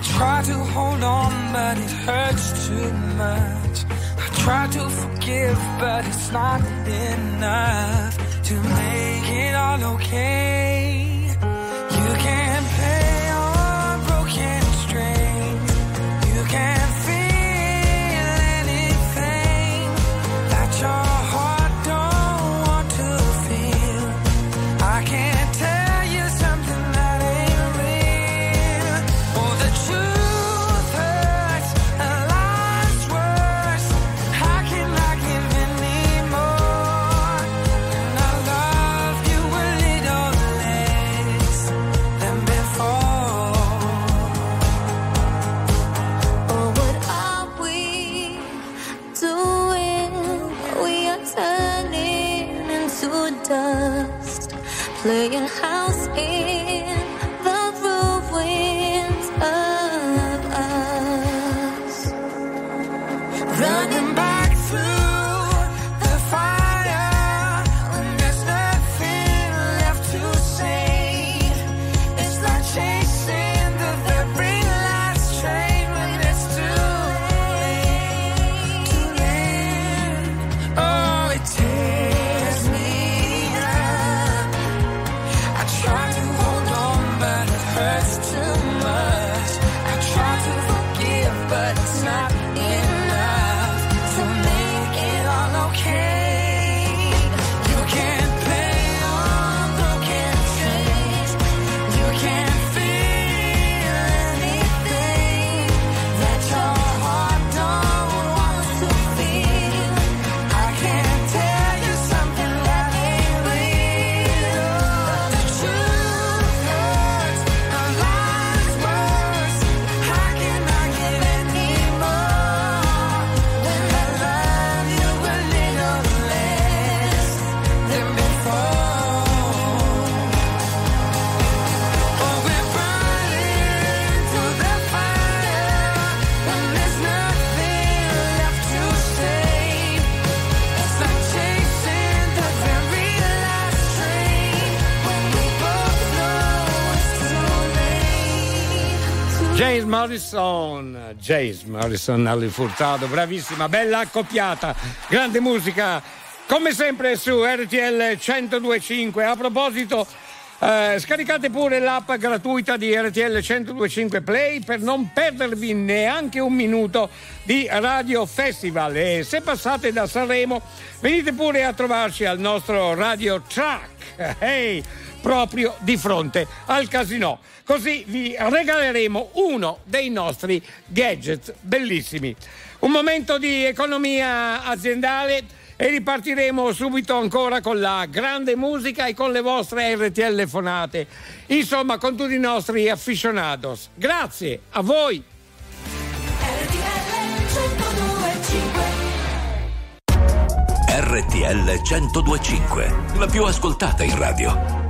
I try to hold on, but it hurts too much. I try to forgive, but it's not enough to make it all okay. Morrison, James Morrison all'infurtato, bravissima, bella accoppiata, grande musica, come sempre su RTL 1025. A proposito, eh, scaricate pure l'app gratuita di RTL 1025 Play per non perdervi neanche un minuto di Radio Festival e se passate da Sanremo venite pure a trovarci al nostro Radio Track. Hey! Proprio di fronte al casino. Così vi regaleremo uno dei nostri gadget bellissimi. Un momento di economia aziendale e ripartiremo subito ancora con la grande musica e con le vostre RTL fonate. Insomma, con tutti i nostri aficionados. Grazie a voi. RTL 1025, la più ascoltata in radio.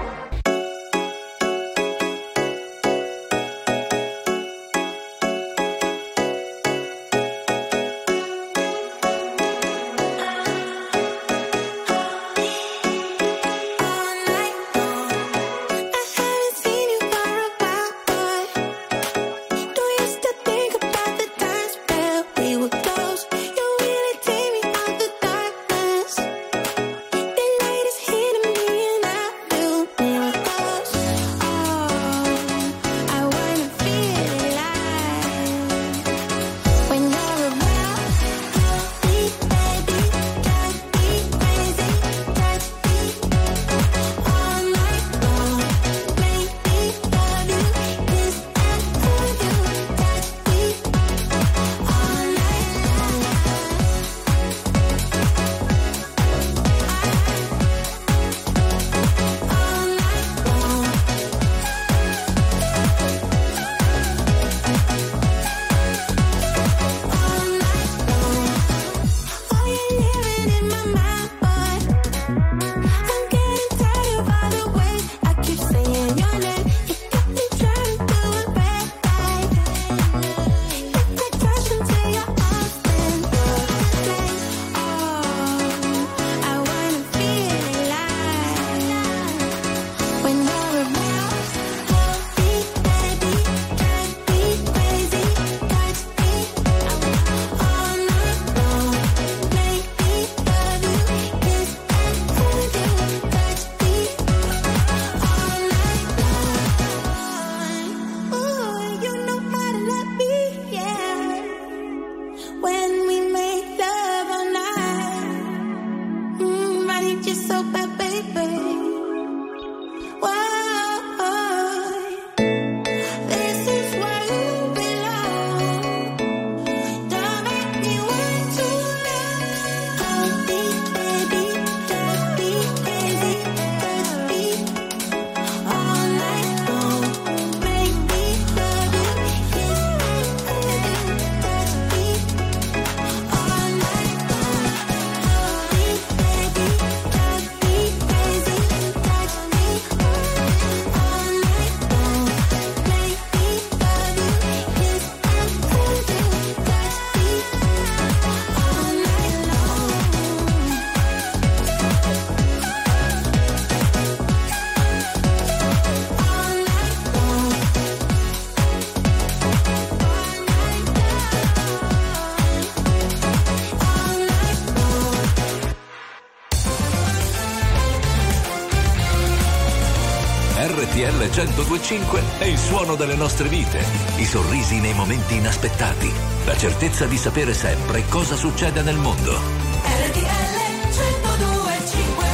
1025 è il suono delle nostre vite, i sorrisi nei momenti inaspettati, la certezza di sapere sempre cosa succede nel mondo. RTL 1025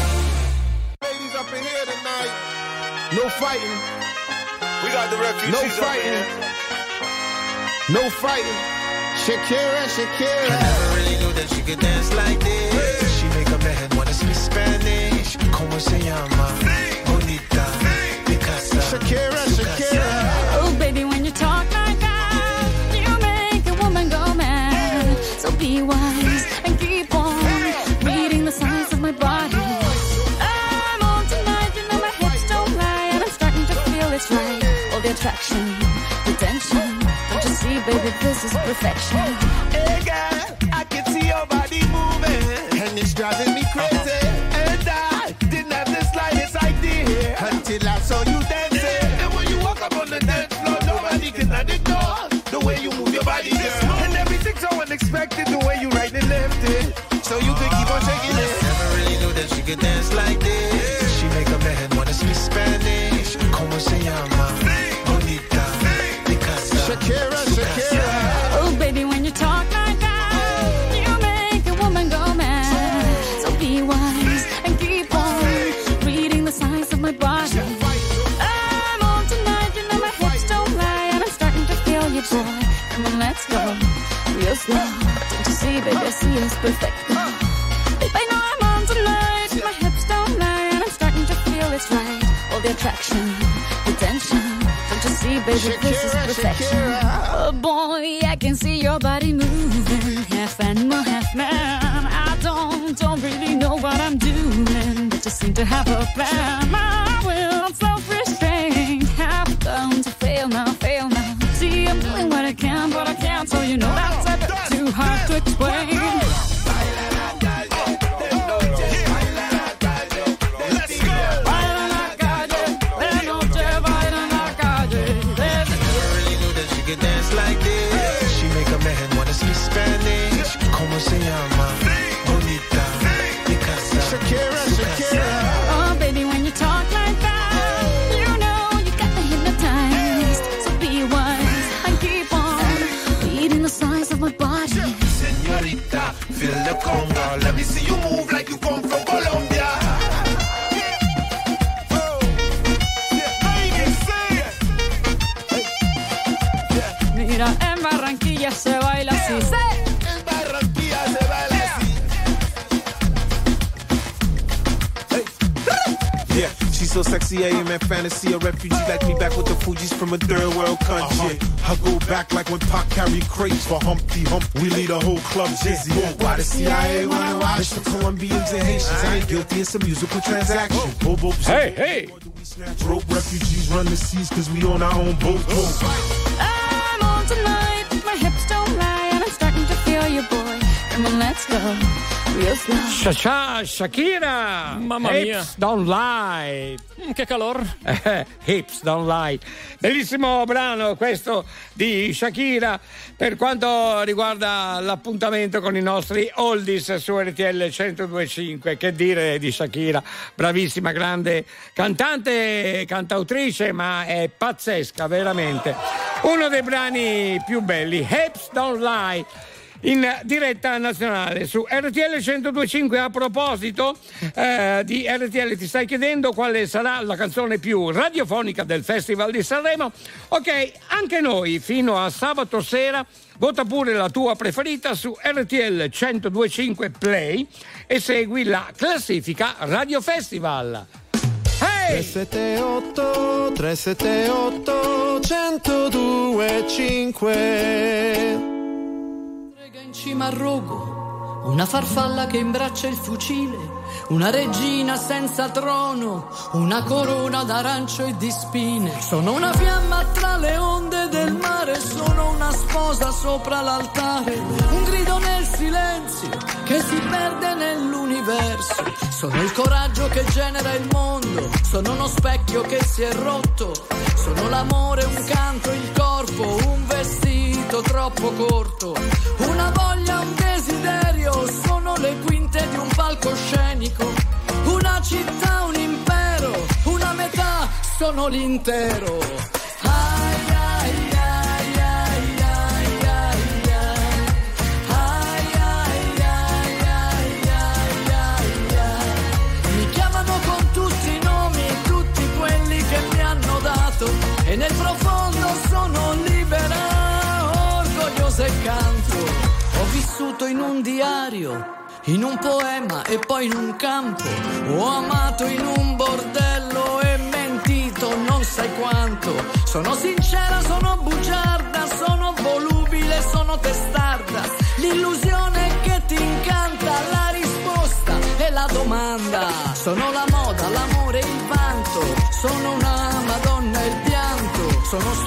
Ladies up in here tonight. No fighting. We got the refugees. No fighting. No fighting. Shakira, Shakira. I never really knew that she could dance like this. She make a man wanna speak Spanish. Como se llama? Shakira, Shakira. Oh, baby, when you talk like that, you make a woman go mad. So be wise and keep on reading the signs of my body. I'm on tonight, you know my hips don't lie, and I'm starting to feel it's right. All the attraction, the tension. Don't you see, baby, this is perfection. Could dance like this. This is perfection. Oh boy, I can see your body moving, half animal, half man. I don't, don't really know what I'm doing, but just seem to have a plan. From a third world country. I go back like when Pac carried crates for Humpty Hump. We lead a whole club dizzy. Why the CIA wanna watch? The Colombians and Haitians. I ain't guilty, it's a musical transaction. Bobo, Hey, hey. Rope refugees run the seas cause we on our own boat. I'm on tonight, my hips don't lie, and I'm starting to feel you, boy. Come on, let's go real slow. Shasha, Shakira. Mamma Hips mia. don't lie. Mm, che calor. Hips don't lie. Bellissimo brano questo di Shakira per quanto riguarda l'appuntamento con i nostri oldies su RTL 1025. Che dire di Shakira? Bravissima, grande cantante, cantautrice, ma è pazzesca, veramente. Uno dei brani più belli, Hips don't lie in diretta nazionale su RTL 1025 a proposito eh, di RTL ti stai chiedendo quale sarà la canzone più radiofonica del Festival di Sanremo. Ok anche noi fino a sabato sera vota pure la tua preferita su RTL 1025 Play e segui la classifica Radio Festival. Hey! 378 378 1025 Cima al rogo, una farfalla che imbraccia il fucile, una regina senza trono, una corona d'arancio e di spine. Sono una fiamma tra le onde del mare, sono una sposa sopra l'altare, un grido nel silenzio che si perde nell'universo. Sono il coraggio che genera il mondo, sono uno specchio che si è rotto, sono l'amore, un canto, il corpo, un vestito troppo corto, una voglia, un desiderio, sono le quinte di un palcoscenico, una città, un impero, una metà, sono l'intero. Ai, e nel profondo sono libera, orgogliosa e canto. Ho vissuto in un diario, in un poema e poi in un campo. Ho amato in un bordello e mentito non sai quanto. Sono sincera, sono bugiarda, sono volubile, sono testarda. L'illusione che ti incanta, la risposta e la domanda. Sono la moda, l'amore, il vanto. Sono una Somos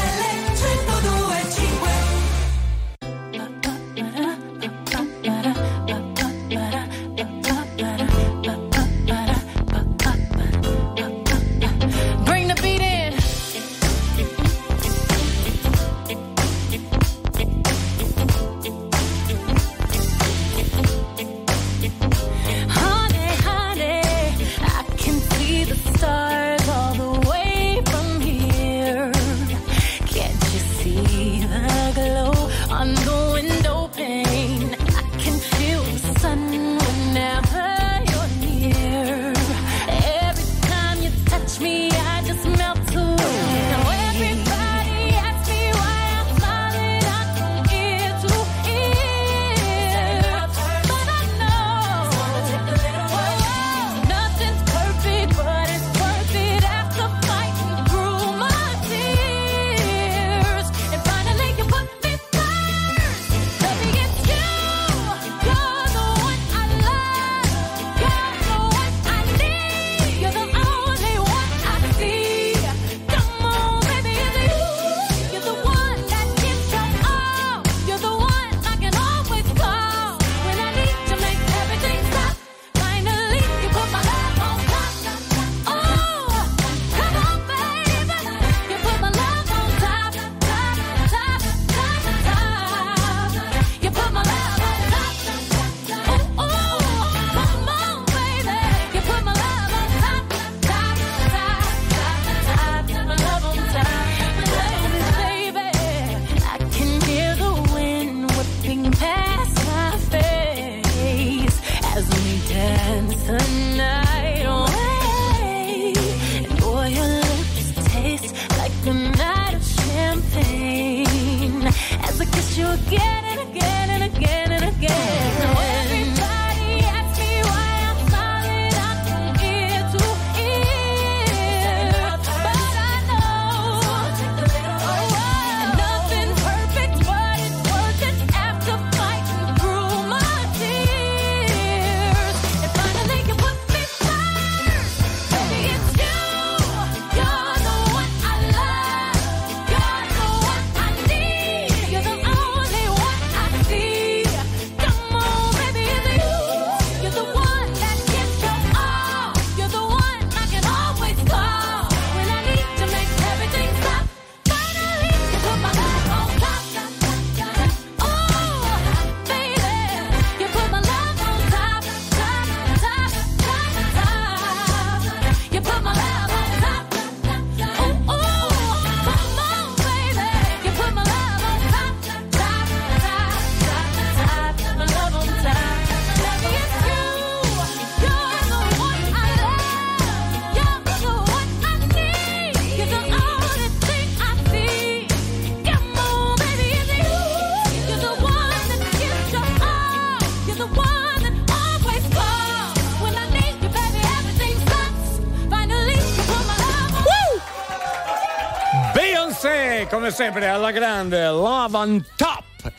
sempre alla grande Love on Top.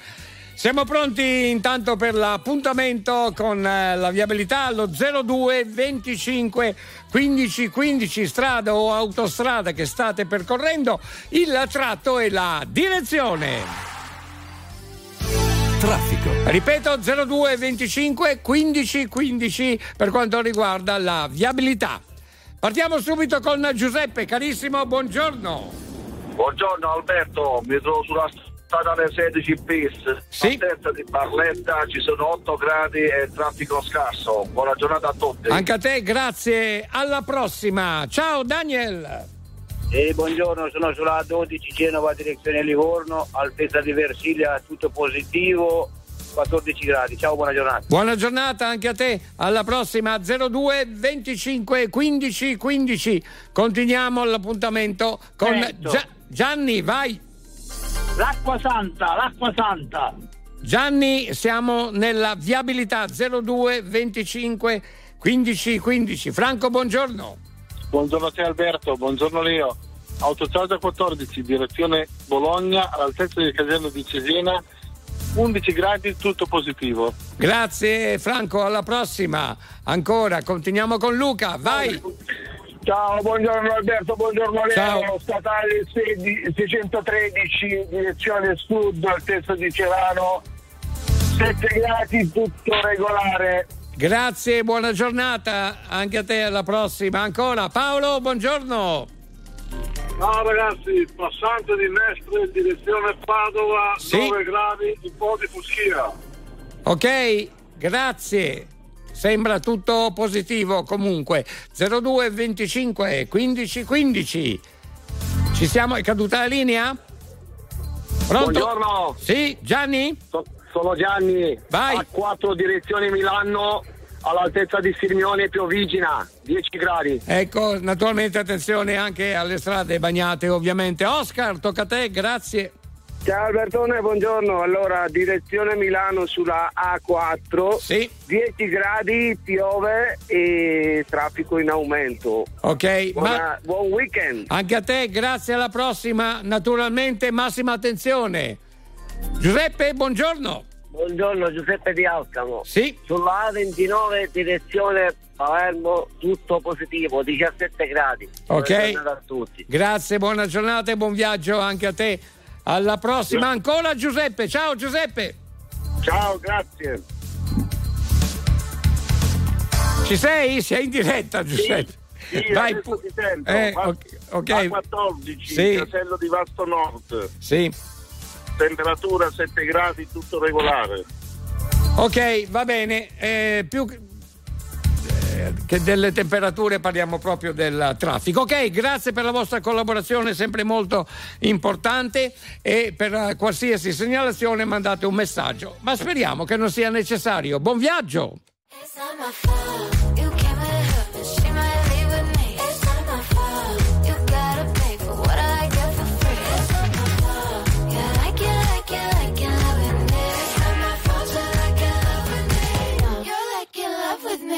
Siamo pronti intanto per l'appuntamento con eh, la viabilità allo 02 25 15 15 strada o autostrada che state percorrendo, il tratto e la direzione. Traffico. Ripeto 02 25 15 15 per quanto riguarda la viabilità. Partiamo subito con Giuseppe, carissimo, buongiorno. Buongiorno Alberto, mi trovo sulla statale 16 bis, Sì. partenza di Barletta, ci sono 8 gradi e traffico scarso. Buona giornata a tutti. Anche a te, grazie. Alla prossima. Ciao Daniel. E buongiorno, sono sulla 12 Genova direzione Livorno, altezza di Versilia, tutto positivo, 14 gradi. Ciao, buona giornata. Buona giornata anche a te. Alla prossima 02 25 15 15. Continuiamo l'appuntamento con Certo. Gia- Gianni, vai. L'acqua santa, l'acqua santa. Gianni, siamo nella viabilità 02 25 15 15. Franco, buongiorno. Buongiorno a te Alberto, buongiorno Leo. Autostrada 14, direzione Bologna, all'altezza del casello di Cesena, 11 gradi, tutto positivo. Grazie Franco, alla prossima. Ancora, continuiamo con Luca, vai. Ciao, buongiorno Alberto, buongiorno Leo. Ciao. Statale 16 613, direzione sud, altezza di Celano. 7 gradi, tutto regolare. Grazie, buona giornata anche a te, alla prossima. Ancora, Paolo, buongiorno. Ciao ragazzi, passante di Mestre, direzione Padova, Sì. 9 gradi, un po' di fuschia. Ok, grazie. Sembra tutto positivo comunque. 02 25 15 15. Ci siamo, è caduta la linea? Pronto? Buongiorno. Sì, Gianni? sono Gianni. Vai. A 4 direzione Milano, all'altezza di Sirmione Piovigina, 10 gradi. Ecco, naturalmente attenzione anche alle strade bagnate, ovviamente. Oscar, tocca a te, grazie. Ciao Albertone, buongiorno. Allora, direzione Milano sulla A4. Sì. 10 gradi, piove e traffico in aumento. Ok, Buona- ma buon weekend. anche a te, grazie alla prossima. Naturalmente massima attenzione. Giuseppe, buongiorno. Buongiorno, Giuseppe Di Alcamo. Sì. Sulla A29 direzione Palermo, tutto positivo, 17 gradi. Buona Ok. giornata a tutti. Grazie, buona giornata e buon viaggio anche a te. Alla prossima ancora Giuseppe. Ciao Giuseppe. Ciao, grazie. Ci sei? Sei in diretta Giuseppe. Sì, Vai adesso pu- ti sento. Eh, Va- ok, ok. A14, Sì. casello di Vasto Nord. Sì. Temperatura 7 gradi, tutto regolare. Ok, va bene. Eh, più che delle temperature parliamo proprio del traffico. Ok, grazie per la vostra collaborazione, sempre molto importante e per qualsiasi segnalazione mandate un messaggio. Ma speriamo che non sia necessario. Buon viaggio!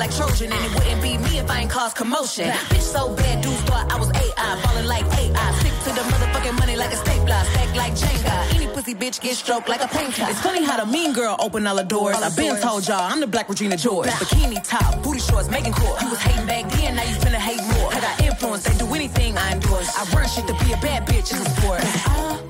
Like Trojan, and it wouldn't be me if I ain't cause commotion. Bitch so bad, dudes thought I was AI, falling like AI. Stick to the motherfucking money like a stapler, stack like Jenga. Any pussy bitch get stroked like a painter. It's funny how the mean girl open all the doors. I've been told y'all I'm the black Regina George. Bikini top, booty shorts, making cool. You was hating back then, now you finna hate more. I got influence, they do anything I endorse. I shit to be a bad bitch in the sport. Uh-huh.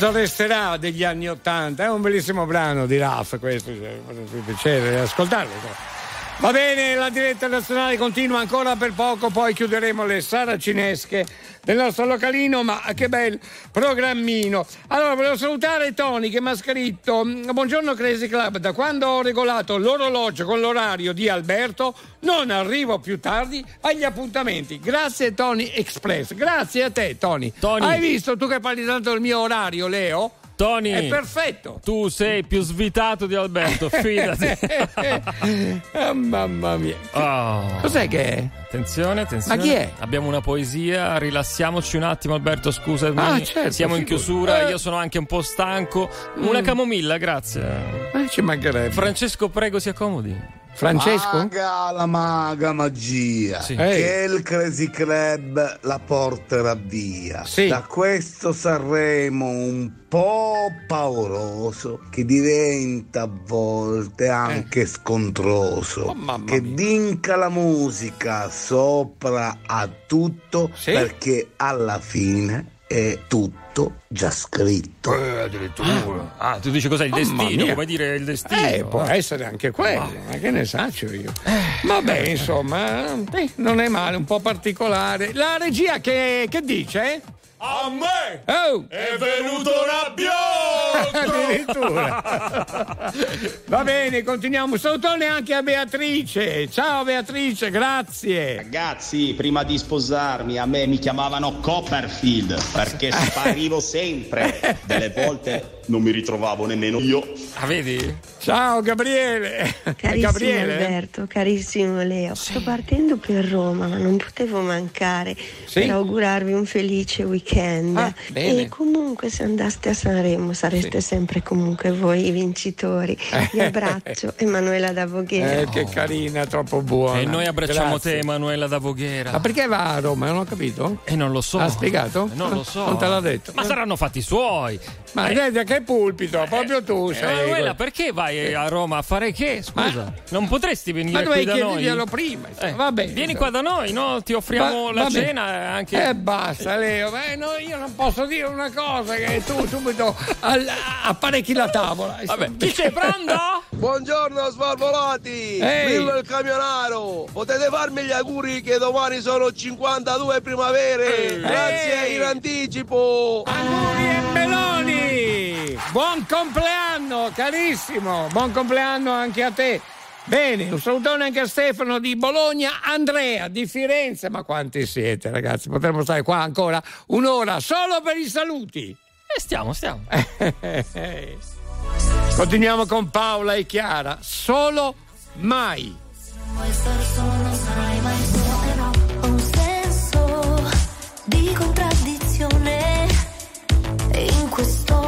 Cosa resterà degli anni Ottanta? È un bellissimo brano di Raff questo, cioè, mi piacere ascoltarlo. Va bene, la diretta nazionale continua ancora per poco, poi chiuderemo le saracinesche del nostro localino, ma che bel programmino. Allora, volevo salutare Tony che mi ha scritto Buongiorno Crazy Club, da quando ho regolato l'orologio con l'orario di Alberto non arrivo più tardi agli appuntamenti. Grazie Tony Express, grazie a te Tony. Tony. Hai visto tu che parli tanto del mio orario, Leo? Tony, È perfetto. tu sei più svitato di Alberto, fidati. Ah, mamma mia. Oh. Cos'è che è? Attenzione, attenzione. Ma chi è? Abbiamo una poesia, rilassiamoci un attimo Alberto, scusami. Ah, certo, Siamo in chiusura, Eh. io sono anche un po' stanco. Una Mm. camomilla, grazie. Eh, ci mancherebbe. Francesco, prego, si accomodi. Francesco? Maga la maga magia Sì. che il Crazy Club la porterà via. Sì. Da questo Sanremo un po' pauroso che diventa a volte anche scontroso. Eh. Oh, mamma che mia. vinca la musica sopra a tutto Sì. perché alla fine è tutto già scritto. Eh, addirittura. Ah, tu dici cos'è il destino? Come dire il destino? Eh, può essere anche quello, ma che ne saccio io. Vabbè, insomma, eh, non è male, un po' particolare. La regia che, che dice? A me Oh! è venuto Addirittura. Va bene, continuiamo. Salutone anche a Beatrice. Ciao Beatrice, grazie. Ragazzi, prima di sposarmi a me mi chiamavano Copperfield perché sparivo sempre. Delle volte non mi ritrovavo nemmeno io. Ah, vedi? Ciao Gabriele. Carissimo Gabriele? Alberto, carissimo Leo, sto partendo per Roma, ma non potevo mancare Sì? per augurarvi un felice weekend. Ah, bene. e comunque se andaste a Sanremo sareste sempre comunque voi i vincitori. Vi abbraccio, Emanuela da Voghera. Eh, che carina, troppo buona. E noi abbracciamo Grazie. te, Emanuela da Voghera. Ma perché va a Roma? Non ho capito. E non lo so. Ha spiegato? Eh, Non lo so. Non te l'ha detto. Ma saranno fatti suoi. Ma vedi a che pulpito, proprio tu sei. Emanuela, perché vai a Roma a fare che? Scusa, non potresti venire Ma qui dovevi da noi? chiederglielo prima. insomma. Eh, Va bene. Vieni insomma. qua da noi, no? Ti offriamo Va- la va bene. cena e anche. Eh basta Leo, Beh, no, io non posso dire una cosa che tu subito al- apparecchi la tavola. Vabbè, chi c'è pronto? Buongiorno svalvolati! Ehi. Viva il camionaro! Potete farmi gli auguri che domani sono 52 primavere! Grazie Ehi. in anticipo! Auguri e Meloni! Buon compleanno, carissimo! Buon compleanno anche a te! Bene, un salutone anche a Stefano di Bologna, Andrea di Firenze, ma quanti siete ragazzi? Potremmo stare qua ancora un'ora solo per i saluti. E stiamo, stiamo. Continuiamo con Paola e Chiara, solo mai. Questo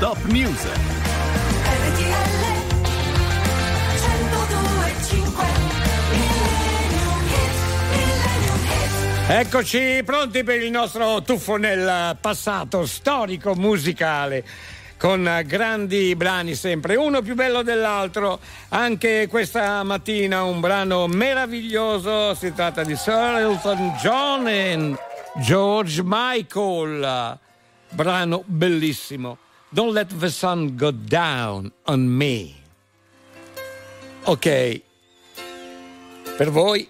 Stop News. Eccoci pronti per il nostro tuffo nel passato storico musicale con grandi brani sempre, uno più bello dell'altro. Anche questa mattina un brano meraviglioso, si tratta di Sir Elton John e George Michael, brano bellissimo. Don't let the sun go down on me. Ok, per voi,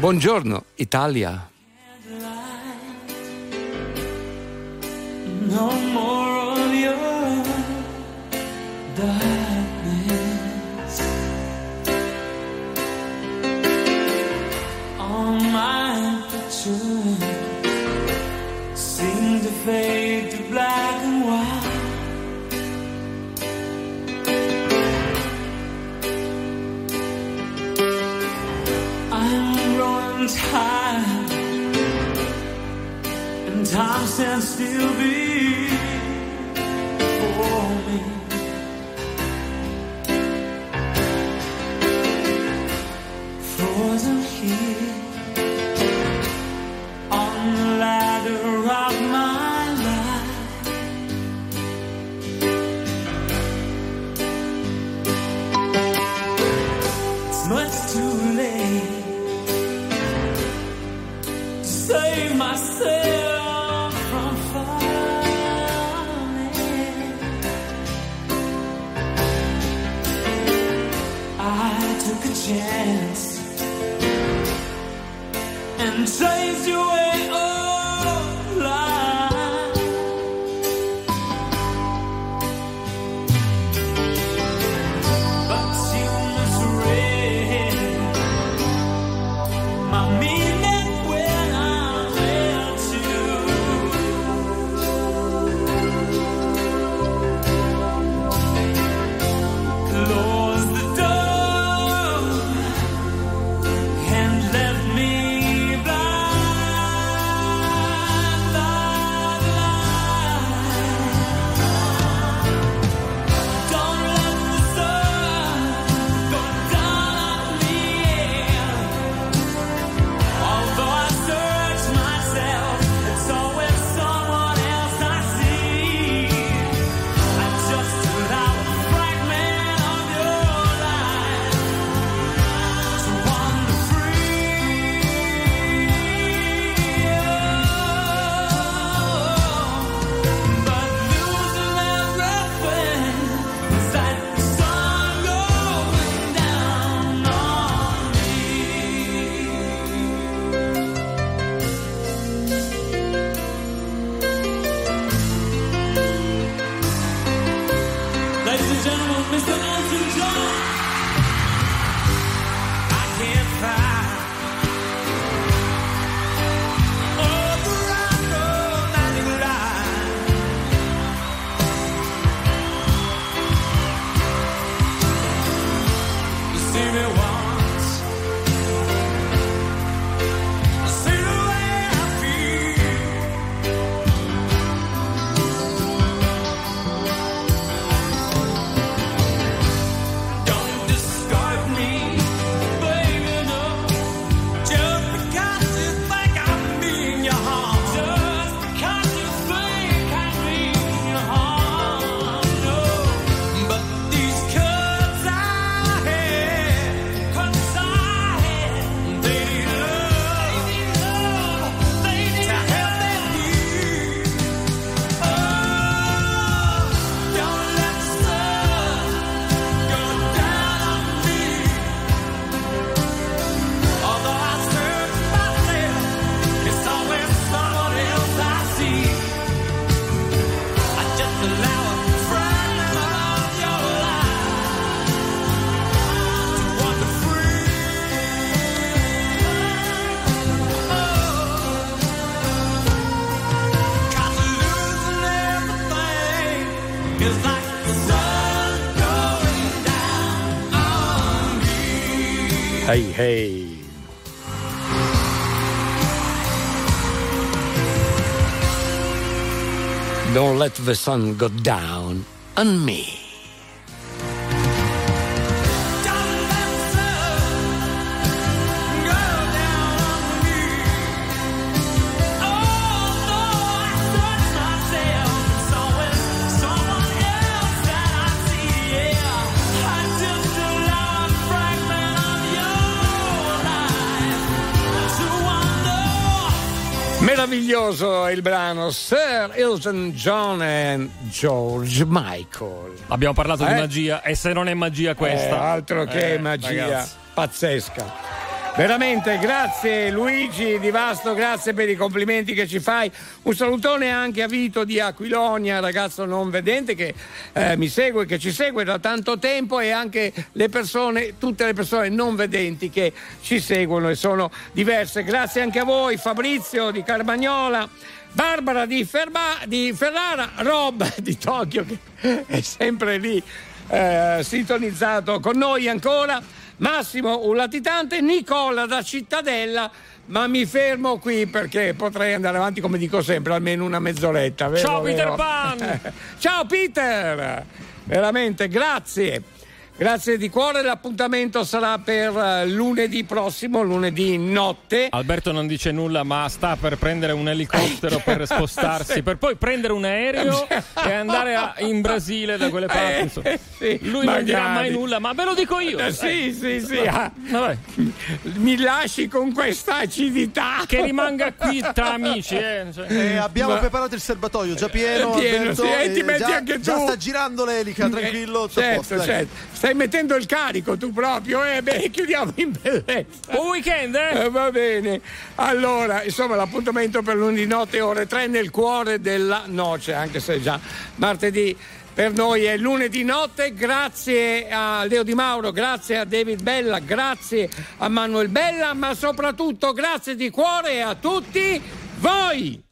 buongiorno Italia. No more of your die. Time and time stands still before me. Frozen here. behave. Don't let the sun go down on me. Meraviglioso il brano Sir Elton John e George Michael. Abbiamo parlato di Eh? magia e se non è magia questa. Eh, altro che Eh, magia ragazzi. pazzesca. Veramente grazie Luigi Di Vasto, grazie per i complimenti che ci fai. Un salutone anche a Vito di Aquilonia, ragazzo non vedente che eh, mi segue, che ci segue da tanto tempo e anche le persone, tutte le persone non vedenti che ci seguono e sono diverse. Grazie anche a voi, Fabrizio di Carmagnola. Barbara di, Ferma- di Ferrara, Rob di Tokyo che è sempre lì eh, sintonizzato con noi ancora. Massimo, un latitante, Nicola da Cittadella. Ma mi fermo qui perché potrei andare avanti, come dico sempre, almeno una mezz'oretta. vero, Ciao, Peter vero? Pan! Ciao Peter! Veramente, grazie. Grazie di cuore, l'appuntamento sarà per eh, lunedì prossimo, lunedì notte. Alberto non dice nulla, ma sta per prendere un elicottero per spostarsi, Sì. per poi prendere un aereo e andare a- in Brasile da quelle parti. Eh, sì, Lui non dirà magari. mai nulla, ma ve lo dico io. Eh, sì, sì, sì. ah. Vabbè. Mi lasci con questa acidità. Che rimanga qui tra amici. Eh. Cioè- Eh, abbiamo Ma- preparato il serbatoio già pieno, pieno, Alberto, sì, e ti eh, metti già, anche tu. già sta girando l'elica, tranquillo, certo, posto, dai. certo. Stai mettendo il carico tu proprio, eh? Beh, chiudiamo in bellezza. Buon weekend, eh? Eh, va bene. Allora, insomma, l'appuntamento per lunedì notte, ore 3 nel cuore della noce, anche se già martedì. Per noi è lunedì notte, grazie a Leo Di Mauro, grazie a David Bella, grazie a Manuel Bella, ma soprattutto grazie di cuore a tutti voi!